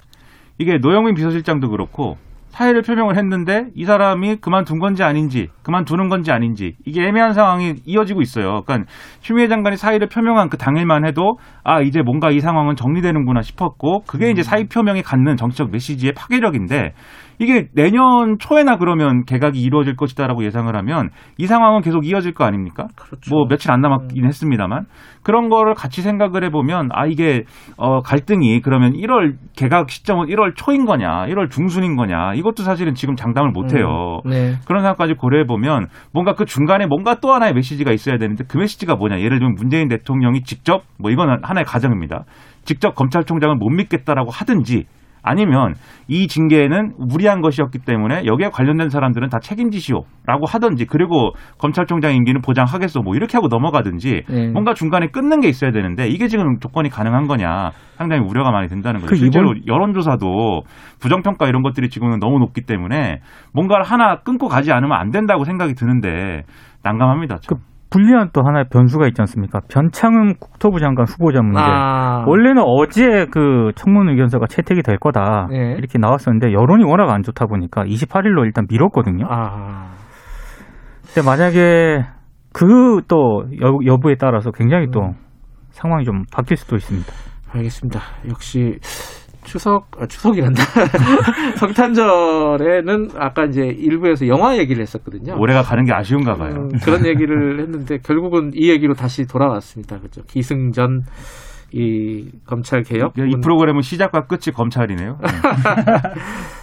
이게 노영민 비서실장도 그렇고 사의를 표명을 했는데 이 사람이 그만둔 건지 아닌지 그만두는 건지 아닌지 이게 애매한 상황이 이어지고 있어요. 그러니까 추미애 장관이 사의를 표명한 그 당일만 해도 아 이제 뭔가 이 상황은 정리되는구나 싶었고 그게 이제 사의 표명이 갖는 정치적 메시지의 파괴력인데 이게 내년 초에나 그러면 개각이 이루어질 것이다라고 예상을 하면 이 상황은 계속 이어질 거 아닙니까? 그렇죠. 뭐 며칠 안 남았긴 했습니다만 그런 거를 같이 생각을 해보면 아 이게 어 갈등이 그러면 1월 개각 시점은 1월 초인 거냐 1월 중순인 거냐 이것도 사실은 지금 장담을 못 해요. 네. 그런 상황까지 고려해 보면 뭔가 그 중간에 뭔가 또 하나의 메시지가 있어야 되는데 그 메시지가 뭐냐 예를 들면 문재인 대통령이 직접 뭐 이거는 하나의 가정입니다. 직접 검찰총장을 못 믿겠다라고 하든지 아니면 이 징계는 무리한 것이었기 때문에 여기에 관련된 사람들은 다 책임지시오라고 하든지 그리고 검찰총장 임기는 보장하겠소 뭐 이렇게 하고 넘어가든지 네. 뭔가 중간에 끊는 게 있어야 되는데 이게 지금 조건이 가능한 거냐 상당히 우려가 많이 된다는 거죠. 그 실제로 이번- 여론조사도 부정평가 이런 것들이 지금은 너무 높기 때문에 뭔가를 하나 끊고 가지 않으면 안 된다고 생각이 드는데 난감합니다. 참. 불리한 또 하나의 변수가 있지 않습니까? 변창흠 국토부 장관 후보자 문제. 아, 원래는 어제 그 청문 의견서가 채택이 될 거다 네. 이렇게 나왔었는데 여론이 워낙 안 좋다 보니까 28일로 일단 미뤘거든요. 아, 근데 만약에 그 또 여부에 따라서 굉장히 또 상황이 좀 바뀔 수도 있습니다. 알겠습니다. 역시 추석 아, 추석이란다. *laughs* 성탄절에는 아까 이제 일부에서 영화 얘기를 했었거든요. 올해가 가는 게 아쉬운가 봐요. 음, 그런 얘기를 *laughs* 했는데 결국은 이 얘기로 다시 돌아왔습니다. 그죠? 기승전 이 검찰 개혁 이 프로그램은 시작과 끝이 검찰이네요. *laughs* 네.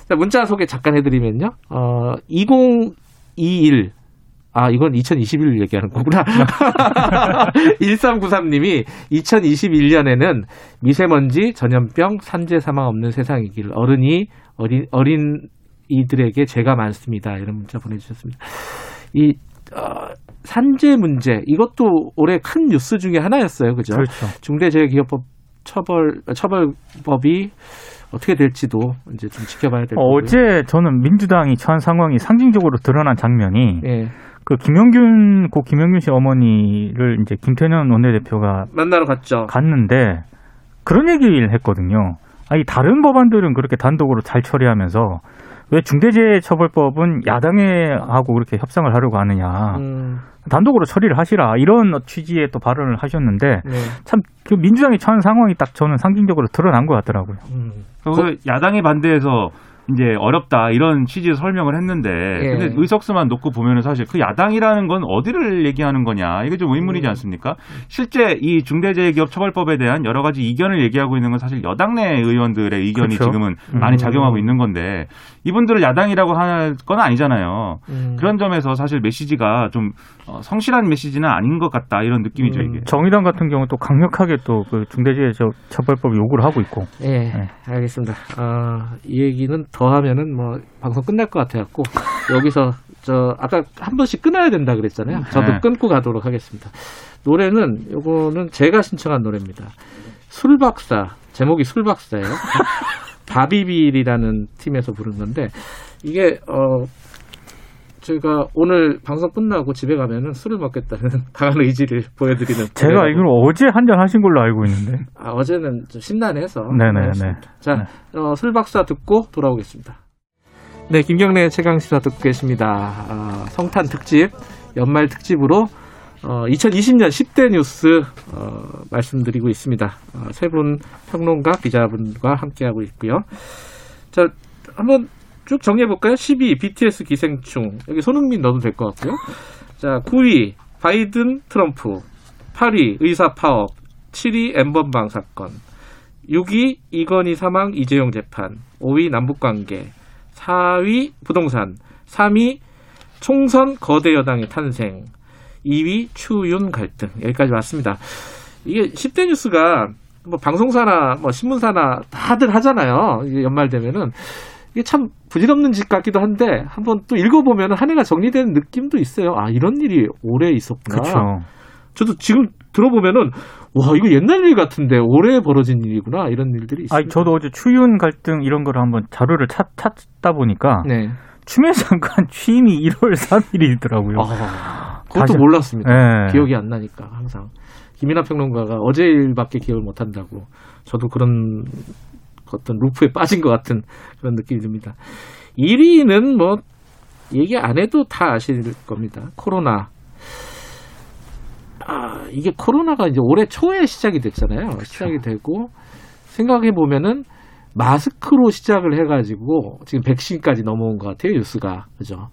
자, 문자 소개 잠깐 해드리면요. 어, 2021 아, 이건 2021 얘기하는 거구나. *laughs* 1393님이 2021년에는 미세먼지, 전염병, 산재 사망 없는 세상이길 어른이 어린 어린 이들에게 죄가 많습니다. 이런 문자 보내주셨습니다. 이 어, 산재 문제 이것도 올해 큰 뉴스 중에 하나였어요. 그죠? 그렇죠. 중대재해기업법 처벌 처벌법이 어떻게 될지도 이제 좀 지켜봐야 될 거고요. 어제 저는 민주당이 처한 상황이 상징적으로 드러난 장면이 예. 그 김영균 고 김영균 씨 어머니를 이제 김태년 원내대표가 만나러 갔죠. 갔는데 그런 얘기를 했거든요. 아니 다른 법안들은 그렇게 단독으로 잘 처리하면서 왜 중대재해처벌법은 야당에 하고 그렇게 협상을 하려고 하느냐. 음, 단독으로 처리를 하시라 이런 취지의 또 발언을 하셨는데 네. 참그 민주당이 처한 상황이 딱 저는 상징적으로 드러난 것 같더라고요. 음. 그 야당이 반대해서 이제 어렵다 이런 취지의 설명을 했는데 예. 근데 의석수만 놓고 보면은 사실 그 야당이라는 건 어디를 얘기하는 거냐 이게 좀 의문이지 음. 않습니까? 실제 이 중대재해기업처벌법에 대한 여러 가지 이견을 얘기하고 있는 건 사실 여당 내 의원들의 의견이 그렇죠. 지금은 음. 많이 작용하고 있는 건데 이분들을 야당이라고 할건 아니잖아요. 음. 그런 점에서 사실 메시지가 좀 어, 성실한 메시지는 아닌 것 같다 이런 느낌이죠 음. 이게. 정의당 같은 경우 또 강력하게 또 그 중대재해처벌법 요구를 하고 있고 예, 네. 알겠습니다. 아, 이 얘기는 더 하면은 뭐 방송 끝날 것 같아갖고 여기서 저 아까 한 번씩 끊어야 된다 그랬잖아요. 저도 네. 끊고 가도록 하겠습니다. 노래는 요거는 제가 신청한 노래입니다. 술박사 제목이 술박사예요. *laughs* 바비빌이라는 팀에서 부른 건데 이게 어 저희가 오늘 방송 끝나고 집에 가면은 술을 먹겠다는 *laughs* 강한 의지를 보여드리는 제가. 알기로 어제 한 잔 하신 걸로 알고 있는데 아, 어제는 좀 심란해서. 네네네. 그렇습니다. 자, 어, 술 박사 듣고 돌아오겠습니다. 네, 김경래 최강 시사 듣고 계십니다. 아, 성탄 특집, 연말 특집으로 어, 2020년 10대 뉴스 어, 말씀드리고 있습니다. 어, 세분 평론가, 기자분과 함께하고 있고요. 자, 한번 쭉 정리해볼까요? 12, BTS 기생충. 여기 손흥민 넣어도 될 것 같고요. 자, 9위, 바이든, 트럼프. 8위, 의사 파업. 7위, 엠번방 사건. 6위, 이건희 사망, 이재용 재판. 5위, 남북관계. 4위, 부동산. 3위, 총선 거대 여당의 탄생. 2위, 추윤 갈등. 여기까지 왔습니다. 이게 10대 뉴스가 뭐 방송사나 뭐 신문사나 다들 하잖아요. 연말 되면은 이게 참 부질없는 짓 같기도 한데 한번 또 읽어보면 한 해가 정리되는 느낌도 있어요. 아 이런 일이 올해 있었구나. 그렇죠. 저도 지금 들어보면은 와 이거 옛날 일 같은데 올해 벌어진 일이구나 이런 일들이 있어요. 아니 저도 어제 추윤 갈등 이런 거를 한번 자료를 찾, 찾다 보니까 네. 추미애 장관 *laughs* 취임이 1월 3일이더라고요. 아, 그것도 다시- 몰랐습니다. 네. 기억이 안 나니까 항상 김이나 평론가가 어제 일밖에 기억을 못 한다고 저도 그런 어떤 루프에 빠진 것 같은 그런 느낌이 듭니다. 1위는 뭐 얘기 안 해도 다 아실 겁니다. 코로나. 아, 이게 코로나가 이제 올해 초에 시작이 됐잖아요. 시작이 되고 생각해 보면은 마스크로 시작을 해가지고 지금 백신까지 넘어온 것 같아요 뉴스가 그죠?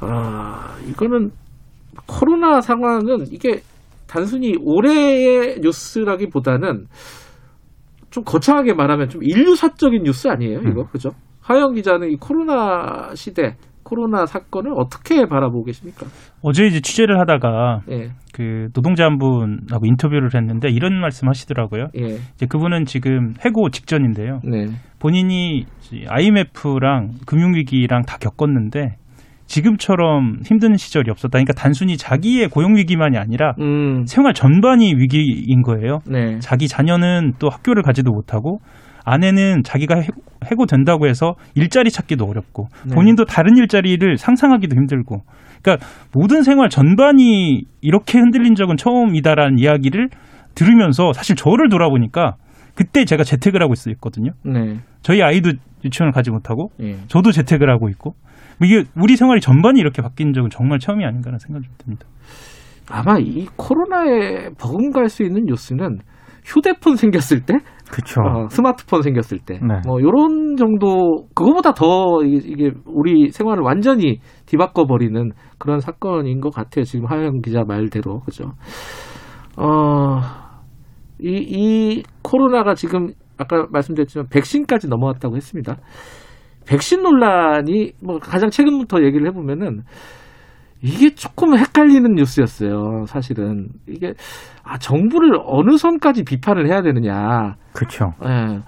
아 이거는 코로나 상황은 이게 단순히 올해의 뉴스라기보다는 좀 거창하게 말하면 좀 인류사적인 뉴스 아니에요 이거 그죠? 하영 기자는 이 코로나 시대 코로나 사건을 어떻게 바라보고 계십니까? 어제 이제 취재를 하다가 예, 그 노동자 한 분하고 인터뷰를 했는데 이런 말씀 하시더라고요. 예, 이제 그분은 지금 해고 직전인데요. 네, 본인이 IMF랑 금융위기랑 다 겪었는데 지금처럼 힘든 시절이 없었다. 그러니까 단순히 자기의 고용 위기만이 아니라 음, 생활 전반이 위기인 거예요. 네, 자기 자녀는 또 학교를 가지도 못하고 아내는 자기가 해- 해고된다고 해서 일자리 찾기도 어렵고 네. 본인도 다른 일자리를 상상하기도 힘들고 그러니까 모든 생활 전반이 이렇게 흔들린 적은 처음이다라는 이야기를 들으면서 사실 저를 돌아보니까 그때 제가 재택을 하고 있었거든요. 네, 저희 아이도 유치원을 가지 못하고 예. 저도 재택을 하고 있고 이게 우리 생활이 전반이 이렇게 바뀐 적은 정말 처음이 아닌가라는 생각이 좀 듭니다. 아마 이 코로나에 버금갈 수 있는 뉴스는 휴대폰 생겼을 때, 그렇죠. 어, 스마트폰 생겼을 때, 네. 뭐 요런 정도 그거보다 더 이게, 이게 우리 생활을 완전히 뒤바꿔 버리는 그런 사건인 것 같아요. 지금 하영 기자 말대로 그죠. 어, 이, 이 코로나가 지금 아까 말씀드렸지만 백신까지 넘어왔다고 했습니다. 백신 논란이 뭐 가장 최근부터 얘기를 해보면은 이게 조금 헷갈리는 뉴스였어요. 사실은 이게 아 정부를 어느 선까지 비판을 해야 되느냐. 그렇죠. 예.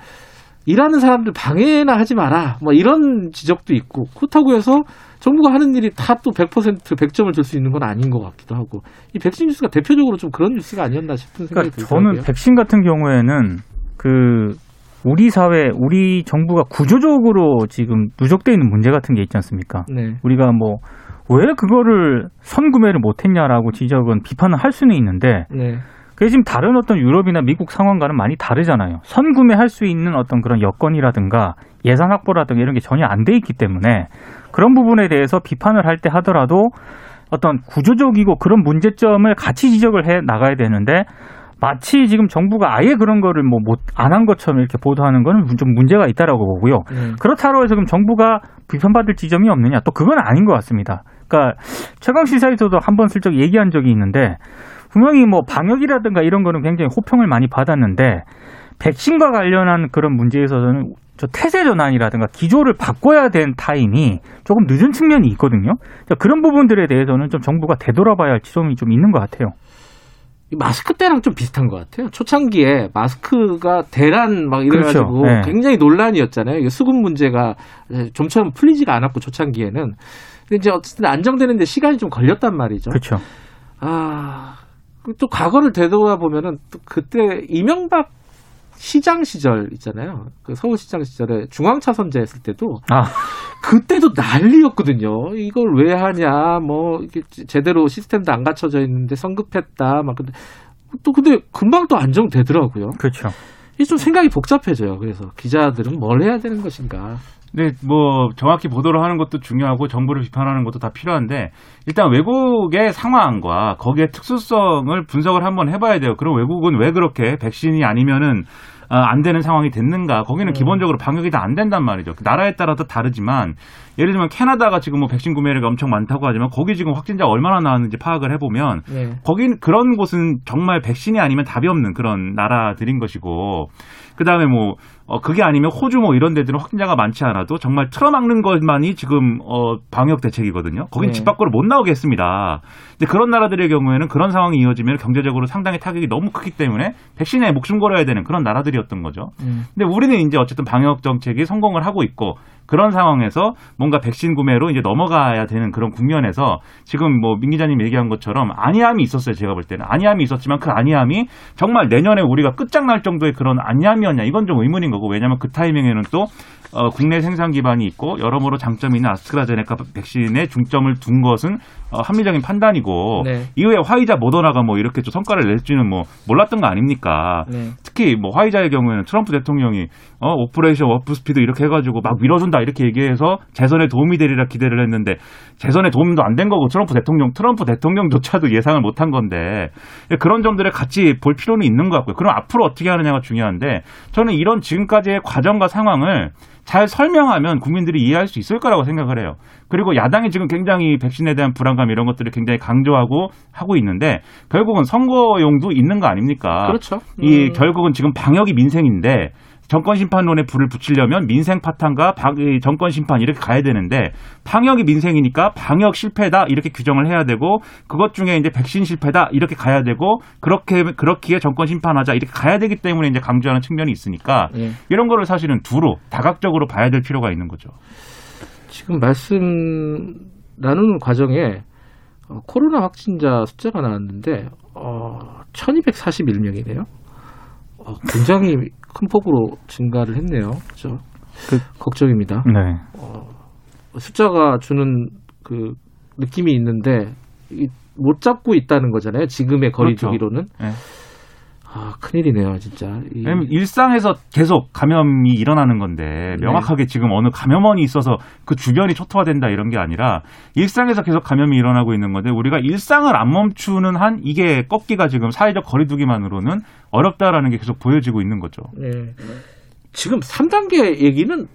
일하는 사람들 방해나 하지 마라. 뭐 이런 지적도 있고 그렇다고 해서 정부가 하는 일이 다 또 100% 100점을 줄 수 있는 건 아닌 것 같기도 하고 이 백신 뉴스가 대표적으로 좀 그런 뉴스가 아니었나 싶은 생각이 그러니까 들더라고요. 저는 백신 같은 경우에는 그 우리 사회, 우리 정부가 구조적으로 지금 누적돼 있는 문제 같은 게 있지 않습니까? 네. 우리가 뭐 왜 그거를 선구매를 못했냐라고 지적은 비판을 할 수는 있는데 네. 그게 지금 다른 어떤 유럽이나 미국 상황과는 많이 다르잖아요. 선구매할 수 있는 어떤 그런 여건이라든가 예산 확보라든가 이런 게 전혀 안 돼 있기 때문에 그런 부분에 대해서 비판을 할 때 하더라도 어떤 구조적이고 그런 문제점을 같이 지적을 해 나가야 되는데 마치 지금 정부가 아예 그런 거를 뭐 못 안 한 것처럼 이렇게 보도하는 거는 좀 문제가 있다라고 보고요. 네. 그렇다고 해서 그럼 정부가 비판받을 지점이 없느냐? 또 그건 아닌 것 같습니다. 그러니까 최강 시사에서도 한 번 슬쩍 얘기한 적이 있는데 분명히 뭐 방역이라든가 이런 거는 굉장히 호평을 많이 받았는데 백신과 관련한 그런 문제에서는 저 태세 전환이라든가 기조를 바꿔야 된 타임이 조금 늦은 측면이 있거든요. 그러니까 그런 부분들에 대해서는 좀 정부가 되돌아봐야 할 지점이 좀 있는 것 같아요. 이 마스크 때랑 좀 비슷한 것 같아요. 초창기에 마스크가 대란 막 이래가지고 그렇죠. 네. 굉장히 논란이었잖아요. 이게 수급 문제가 좀처럼 풀리지가 않았고 초창기에는. 근데 이제 어쨌든 안정되는데 시간이 좀 걸렸단 말이죠. 그렇죠. 아, 그또 과거를 되돌아보면은 또 그때 이명박 시장 시절 있잖아요. 그 서울시장 시절에 중앙차선제 했을 때도 아, 그때도 난리였거든요. 이걸 왜 하냐, 뭐 이게 제대로 시스템도 안 갖춰져 있는데 성급했다, 막 근데 또 근데 금방 또 안정되더라고요. 그렇죠. 이게 좀 생각이 복잡해져요. 그래서 기자들은 뭘 해야 되는 것인가. 네, 뭐 정확히 보도를 하는 것도 중요하고 정부를 비판하는 것도 다 필요한데 일단 외국의 상황과 거기에 특수성을 분석을 한번 해봐야 돼요. 그럼 외국은 왜 그렇게 백신이 아니면은 어, 안 되는 상황이 됐는가? 거기는 기본적으로 방역이 다 안 된단 말이죠. 그 나라에 따라 또 다르지만 예를 들면 캐나다가 지금 뭐 백신 구매량이 엄청 많다고 하지만 거기 지금 확진자 얼마나 나왔는지 파악을 해보면 네. 거긴 그런 곳은 정말 백신이 아니면 답이 없는 그런 나라들인 것이고 그 다음에 뭐 어, 그게 아니면 호주 뭐 이런 데들은 확진자가 많지 않아도 정말 틀어막는 것만이 지금 어, 방역 대책이거든요. 거긴 네. 집 밖으로 못 나오게 했습니다. 근데 그런 나라들의 경우에는 그런 상황이 이어지면 경제적으로 상당히 타격이 너무 크기 때문에 백신에 목숨 걸어야 되는 그런 나라들이었던 거죠. 음. 근데 우리는 이제 어쨌든 방역 정책이 성공을 하고 있고 그런 상황에서 뭔가 백신 구매로 이제 넘어가야 되는 그런 국면에서 지금 뭐 민 기자님 얘기한 것처럼 안이함이 있었어요. 제가 볼 때는 안이함이 있었지만 그 안이함이 정말 내년에 우리가 끝장날 정도의 그런 안이함이었냐 이건 좀 의문인 거고 왜냐하면 그 타이밍에는 또 어, 국내 생산 기반이 있고 여러모로 장점이 있는 아스트라제네카 백신에 중점을 둔 것은 어, 합리적인 판단이고 네. 이후에 화이자 모더나가 뭐 이렇게 좀 성과를 낼지는 뭐 몰랐던 거 아닙니까? 네. 특히 뭐 화이자의 경우에는 트럼프 대통령이 어 Operation Warp Speed 이렇게 해가지고 막 밀어준다 이렇게 얘기해서 재선에 도움이 되리라 기대를 했는데 재선에 도움도 안 된 거고 트럼프 대통령 트럼프 대통령조차도 예상을 못한 건데 그런 점들을 같이 볼 필요는 있는 것 같고요. 그럼 앞으로 어떻게 하느냐가 중요한데 저는 이런 지금까지의 과정과 상황을 잘 설명하면 국민들이 이해할 수 있을 거라고 생각을 해요. 그리고 야당이 지금 굉장히 백신에 대한 불안감 이런 것들을 굉장히 강조하고 하고 있는데 결국은 선거용도 있는 거 아닙니까? 그렇죠. 이 음. 결국은 지금 방역이 민생인데 정권 심판론에 불을 붙이려면 민생 파탄과 방- 이 정권 심판 이렇게 가야 되는데 방역이 민생이니까 방역 실패다 이렇게 규정을 해야 되고 그것 중에 이제 백신 실패다 이렇게 가야 되고 그렇게 그렇기에 정권 심판하자 이렇게 가야 되기 때문에 이제 강조하는 측면이 있으니까 예. 이런 거를 사실은 두루 다각적으로 봐야 될 필요가 있는 거죠. 지금 말씀 나누는 과정에 어, 코로나 확진자 숫자가 나왔는데 어, 1241명이네요. 어, 굉장히 큰 폭으로 증가를 했네요. 그죠? 그- 걱정입니다. 네. 숫자가 주는 그 느낌이 있는데 이, 못 잡고 있다는 거잖아요. 지금의 그렇죠. 거리두기로는. 네. 아, 큰일이네요, 진짜. 이- 왜냐면 일상에서 계속 감염이 일어나는 건데 네. 명확하게 지금 어느 감염원이 있어서 그 주변이 초토화된다 이런 게 아니라 일상에서 계속 감염이 일어나고 있는 건데 우리가 일상을 안 멈추는 한 이게 꺾기가 지금 사회적 거리두기만으로는 어렵다라는 게 계속 보여지고 있는 거죠. 네. 지금 3단계 얘기는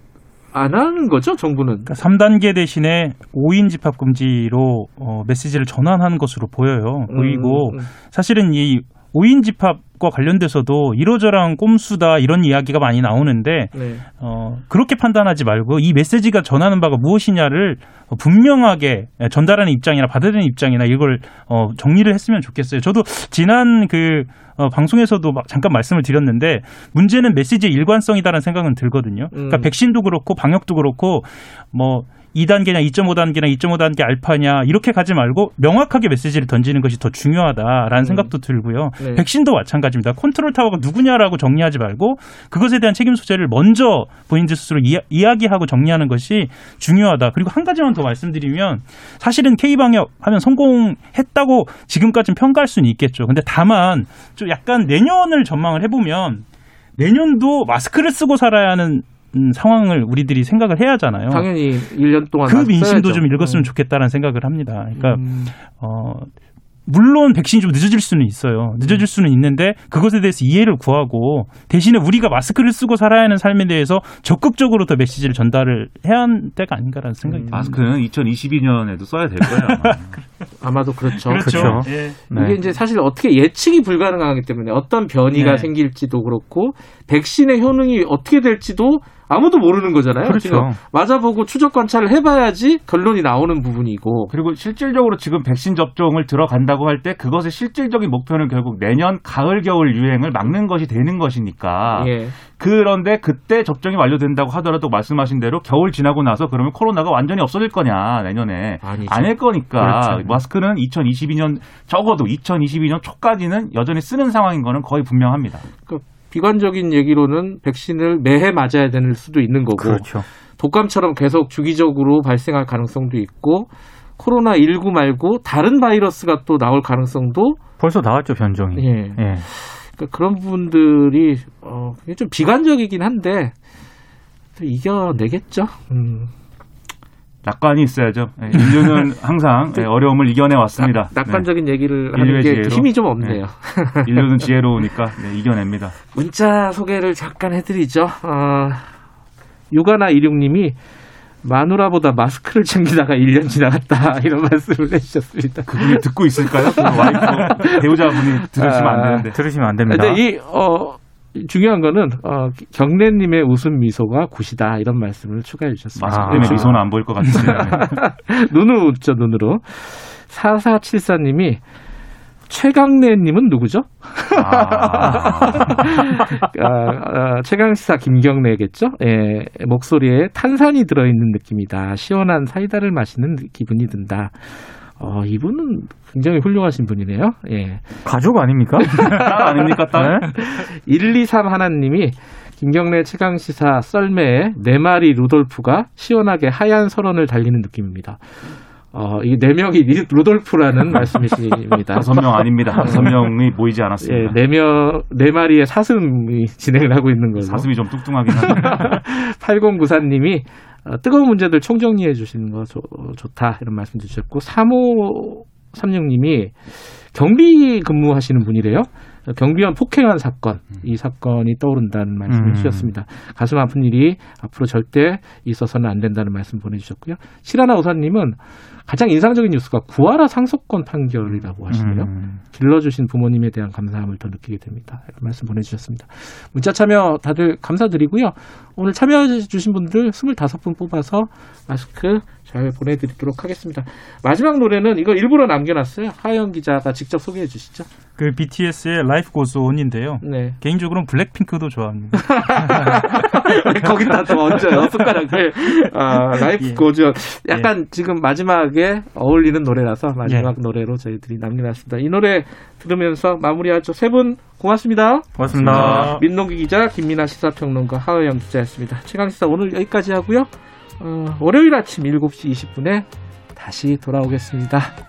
안 하는 거죠, 정부는? 그러니까 3단계 대신에 5인 집합 금지로 어, 메시지를 전환하는 것으로 보여요. 보이고 음, 음. 사실은 이 5인 집합과 관련돼서도 이러저러한 꼼수다 이런 이야기가 많이 나오는데 네. 어, 그렇게 판단하지 말고 이 메시지가 전하는 바가 무엇이냐를 어, 분명하게 전달하는 입장이나 받아들이는 입장이나 이걸 어, 정리를 했으면 좋겠어요. 저도 지난 그 어, 방송에서도 막 잠깐 말씀을 드렸는데 문제는 메시지의 일관성이다라는 생각은 들거든요. 그러니까 음. 백신도 그렇고 방역도 그렇고 뭐 2단계냐 2.5단계나 2.5단계 알파냐 이렇게 가지 말고 명확하게 메시지를 던지는 것이 더 중요하다라는 생각도 들고요. 네. 백신도 마찬가지입니다. 컨트롤 타워가 누구냐라고 정리하지 말고 그것에 대한 책임 소재를 먼저 본인들 스스로 이야, 이야 기하고 정리하는 것이 중요하다. 그리고 한 가지만 더 말씀드리면 사실은 K방역 하면 성공했다고 지금까지는 평가할 수는 있겠죠. 근데 다만 좀 약간 내년을 전망을 해보면 내년도 마스크를 쓰고 살아야 하는 음, 상황을 우리들이 생각을 해야 하잖아요. 당연히 1년 동안 그 민심도 써야죠. 좀 읽었으면 음. 좋겠다라는 생각을 합니다. 그러니까 음. 어 물론 백신이 좀 늦어질 수는 있어요. 늦어질 수는 있는데 그것에 대해서 이해를 구하고 대신에 우리가 마스크를 쓰고 살아야 하는 삶에 대해서 적극적으로 더 메시지를 전달을 해야 하는 때가 아닌가라는 생각이 듭니다. 마스크는 2022년에도 써야 될 거예요. 아마. *laughs* 아마도 그렇죠. 그렇죠. 예. 이게 이제 사실 어떻게 예측이 불가능하기 때문에 어떤 변이가 네. 생길지도 그렇고 백신의 효능이 어떻게 될지도 아무도 모르는 거잖아요. 그렇죠. 맞아보고 추적 관찰을 해봐야지 결론이 나오는 부분이고. 그리고 실질적으로 지금 백신 접종을 들어간다고 할 때 그것의 실질적인 목표는 결국 내년 가을 겨울 유행을 막는 것이 되는 것이니까 예. 그런데 그때 접종이 완료된다고 하더라도 말씀하신 대로 겨울 지나고 나서 그러면 코로나가 완전히 없어질 거냐 내년에. 아닐 거니까 그렇죠. 마스크는 2022년 적어도 2022년 초까지는 여전히 쓰는 상황인 거는 거의 분명합니다. 그 비관적인 얘기로는 백신을 매해 맞아야 되는 수도 있는 거고 그렇죠. 독감처럼 계속 주기적으로 발생할 가능성도 있고 코로나 19 말고 다른 바이러스가 또 나올 가능성도 벌써 나왔죠 변종이. 예. 예. 그러니까 그런 부분들이 어, 좀 비관적이긴 한데 또 이겨내겠죠. 음. 낙관이 있어야죠. 예, 인류는 *laughs* 항상 예, 어려움을 이겨내 왔습니다. 낙관적인 얘기를 네. 하는 인류의 게 지혜로. 힘이 좀 없네요. 네. 인류는 지혜로우니까 네, 이겨냅니다. *laughs* 문자 소개를 잠깐 해드리죠. 어, 유가나 이륙님이 마누라보다 마스크를 챙기다가 1년 지나갔다 *laughs* 이런 말씀을 해주셨습니다. 그분이 듣고 있을까요? 그 와이프 배우자분이 들으시면 안 되는데. 들으시면 안 됩니다. 근데 이 어, 중요한 거는 어, 경례님의 웃음 미소가 굿이다 이런 말씀을 추가해 주셨습니다. 아. 때문에 미소는 안 보일 것 같은데. *laughs* 눈으로 웃죠 눈으로. 4474님이 최강래님은 누구죠? *laughs* 아, 아, 최강시사 김경래겠죠? 예, 목소리에 탄산이 들어있는 느낌이다. 시원한 사이다를 마시는 기분이 든다. 어, 이분은 굉장히 훌륭하신 분이네요. 예. 가족 아닙니까? *laughs* 딸 아닙니까 딸? 123 *laughs* 하나님이 김경래 최강시사 썰매에 네 마리 루돌프가 시원하게 하얀 설원을 달리는 느낌입니다. 어, 이 네 명이 리- 루돌프라는 말씀이십니다. 다섯 명 아닙니다. 다섯 명이 모이지 예, 않았습니다. 네 명, 네 마리의 사슴이 진행을 하고 있는 걸로. 사슴이 좀 뚱뚱하긴 한데. *laughs* 8094님이 어, 뜨거운 문제들 총정리해 주시는 거 좋, 좋다 이런 말씀 주셨고 3536님이 경비 근무하시는 분이래요. 경비원 폭행한 사건 이 사건이 떠오른다는 말씀을 음. 주셨습니다. 가슴 아픈 일이 앞으로 절대 있어서는 안 된다는 말씀 보내주셨고요. 실하나 우사님은 가장 인상적인 뉴스가 구하라 상속권 판결이라고 하시네요. 음. 길러주신 부모님에 대한 감사함을 더 느끼게 됩니다. 이런 말씀 보내주셨습니다. 문자 참여 다들 감사드리고요. 오늘 참여해주신 분들 25분 뽑아서 마스크 잘 보내드리도록 하겠습니다. 마지막 노래는 이거 일부러 남겨놨어요. 하영 기자가 직접 소개해 주시죠. 그 BTS의 Life Goes On인데요. 네. 개인적으로는 블랙핑크도 좋아합니다. *laughs* 거기다 또 얹어요. *laughs* 숟가락을. 아, 라이프 예. 고죠. 약간 지금 마지막에 어울리는 노래라서 마지막 예. 노래로 저희들이 남겨놨습니다. 이 노래 들으면서 마무리하죠. 세 분 고맙습니다. 고맙습니다. 민동기 기자, 김민아 시사평론가, 하의영 기자였습니다. 최강 시사 오늘 여기까지 하고요. 어, 월요일 아침 7시 20분에 다시 돌아오겠습니다.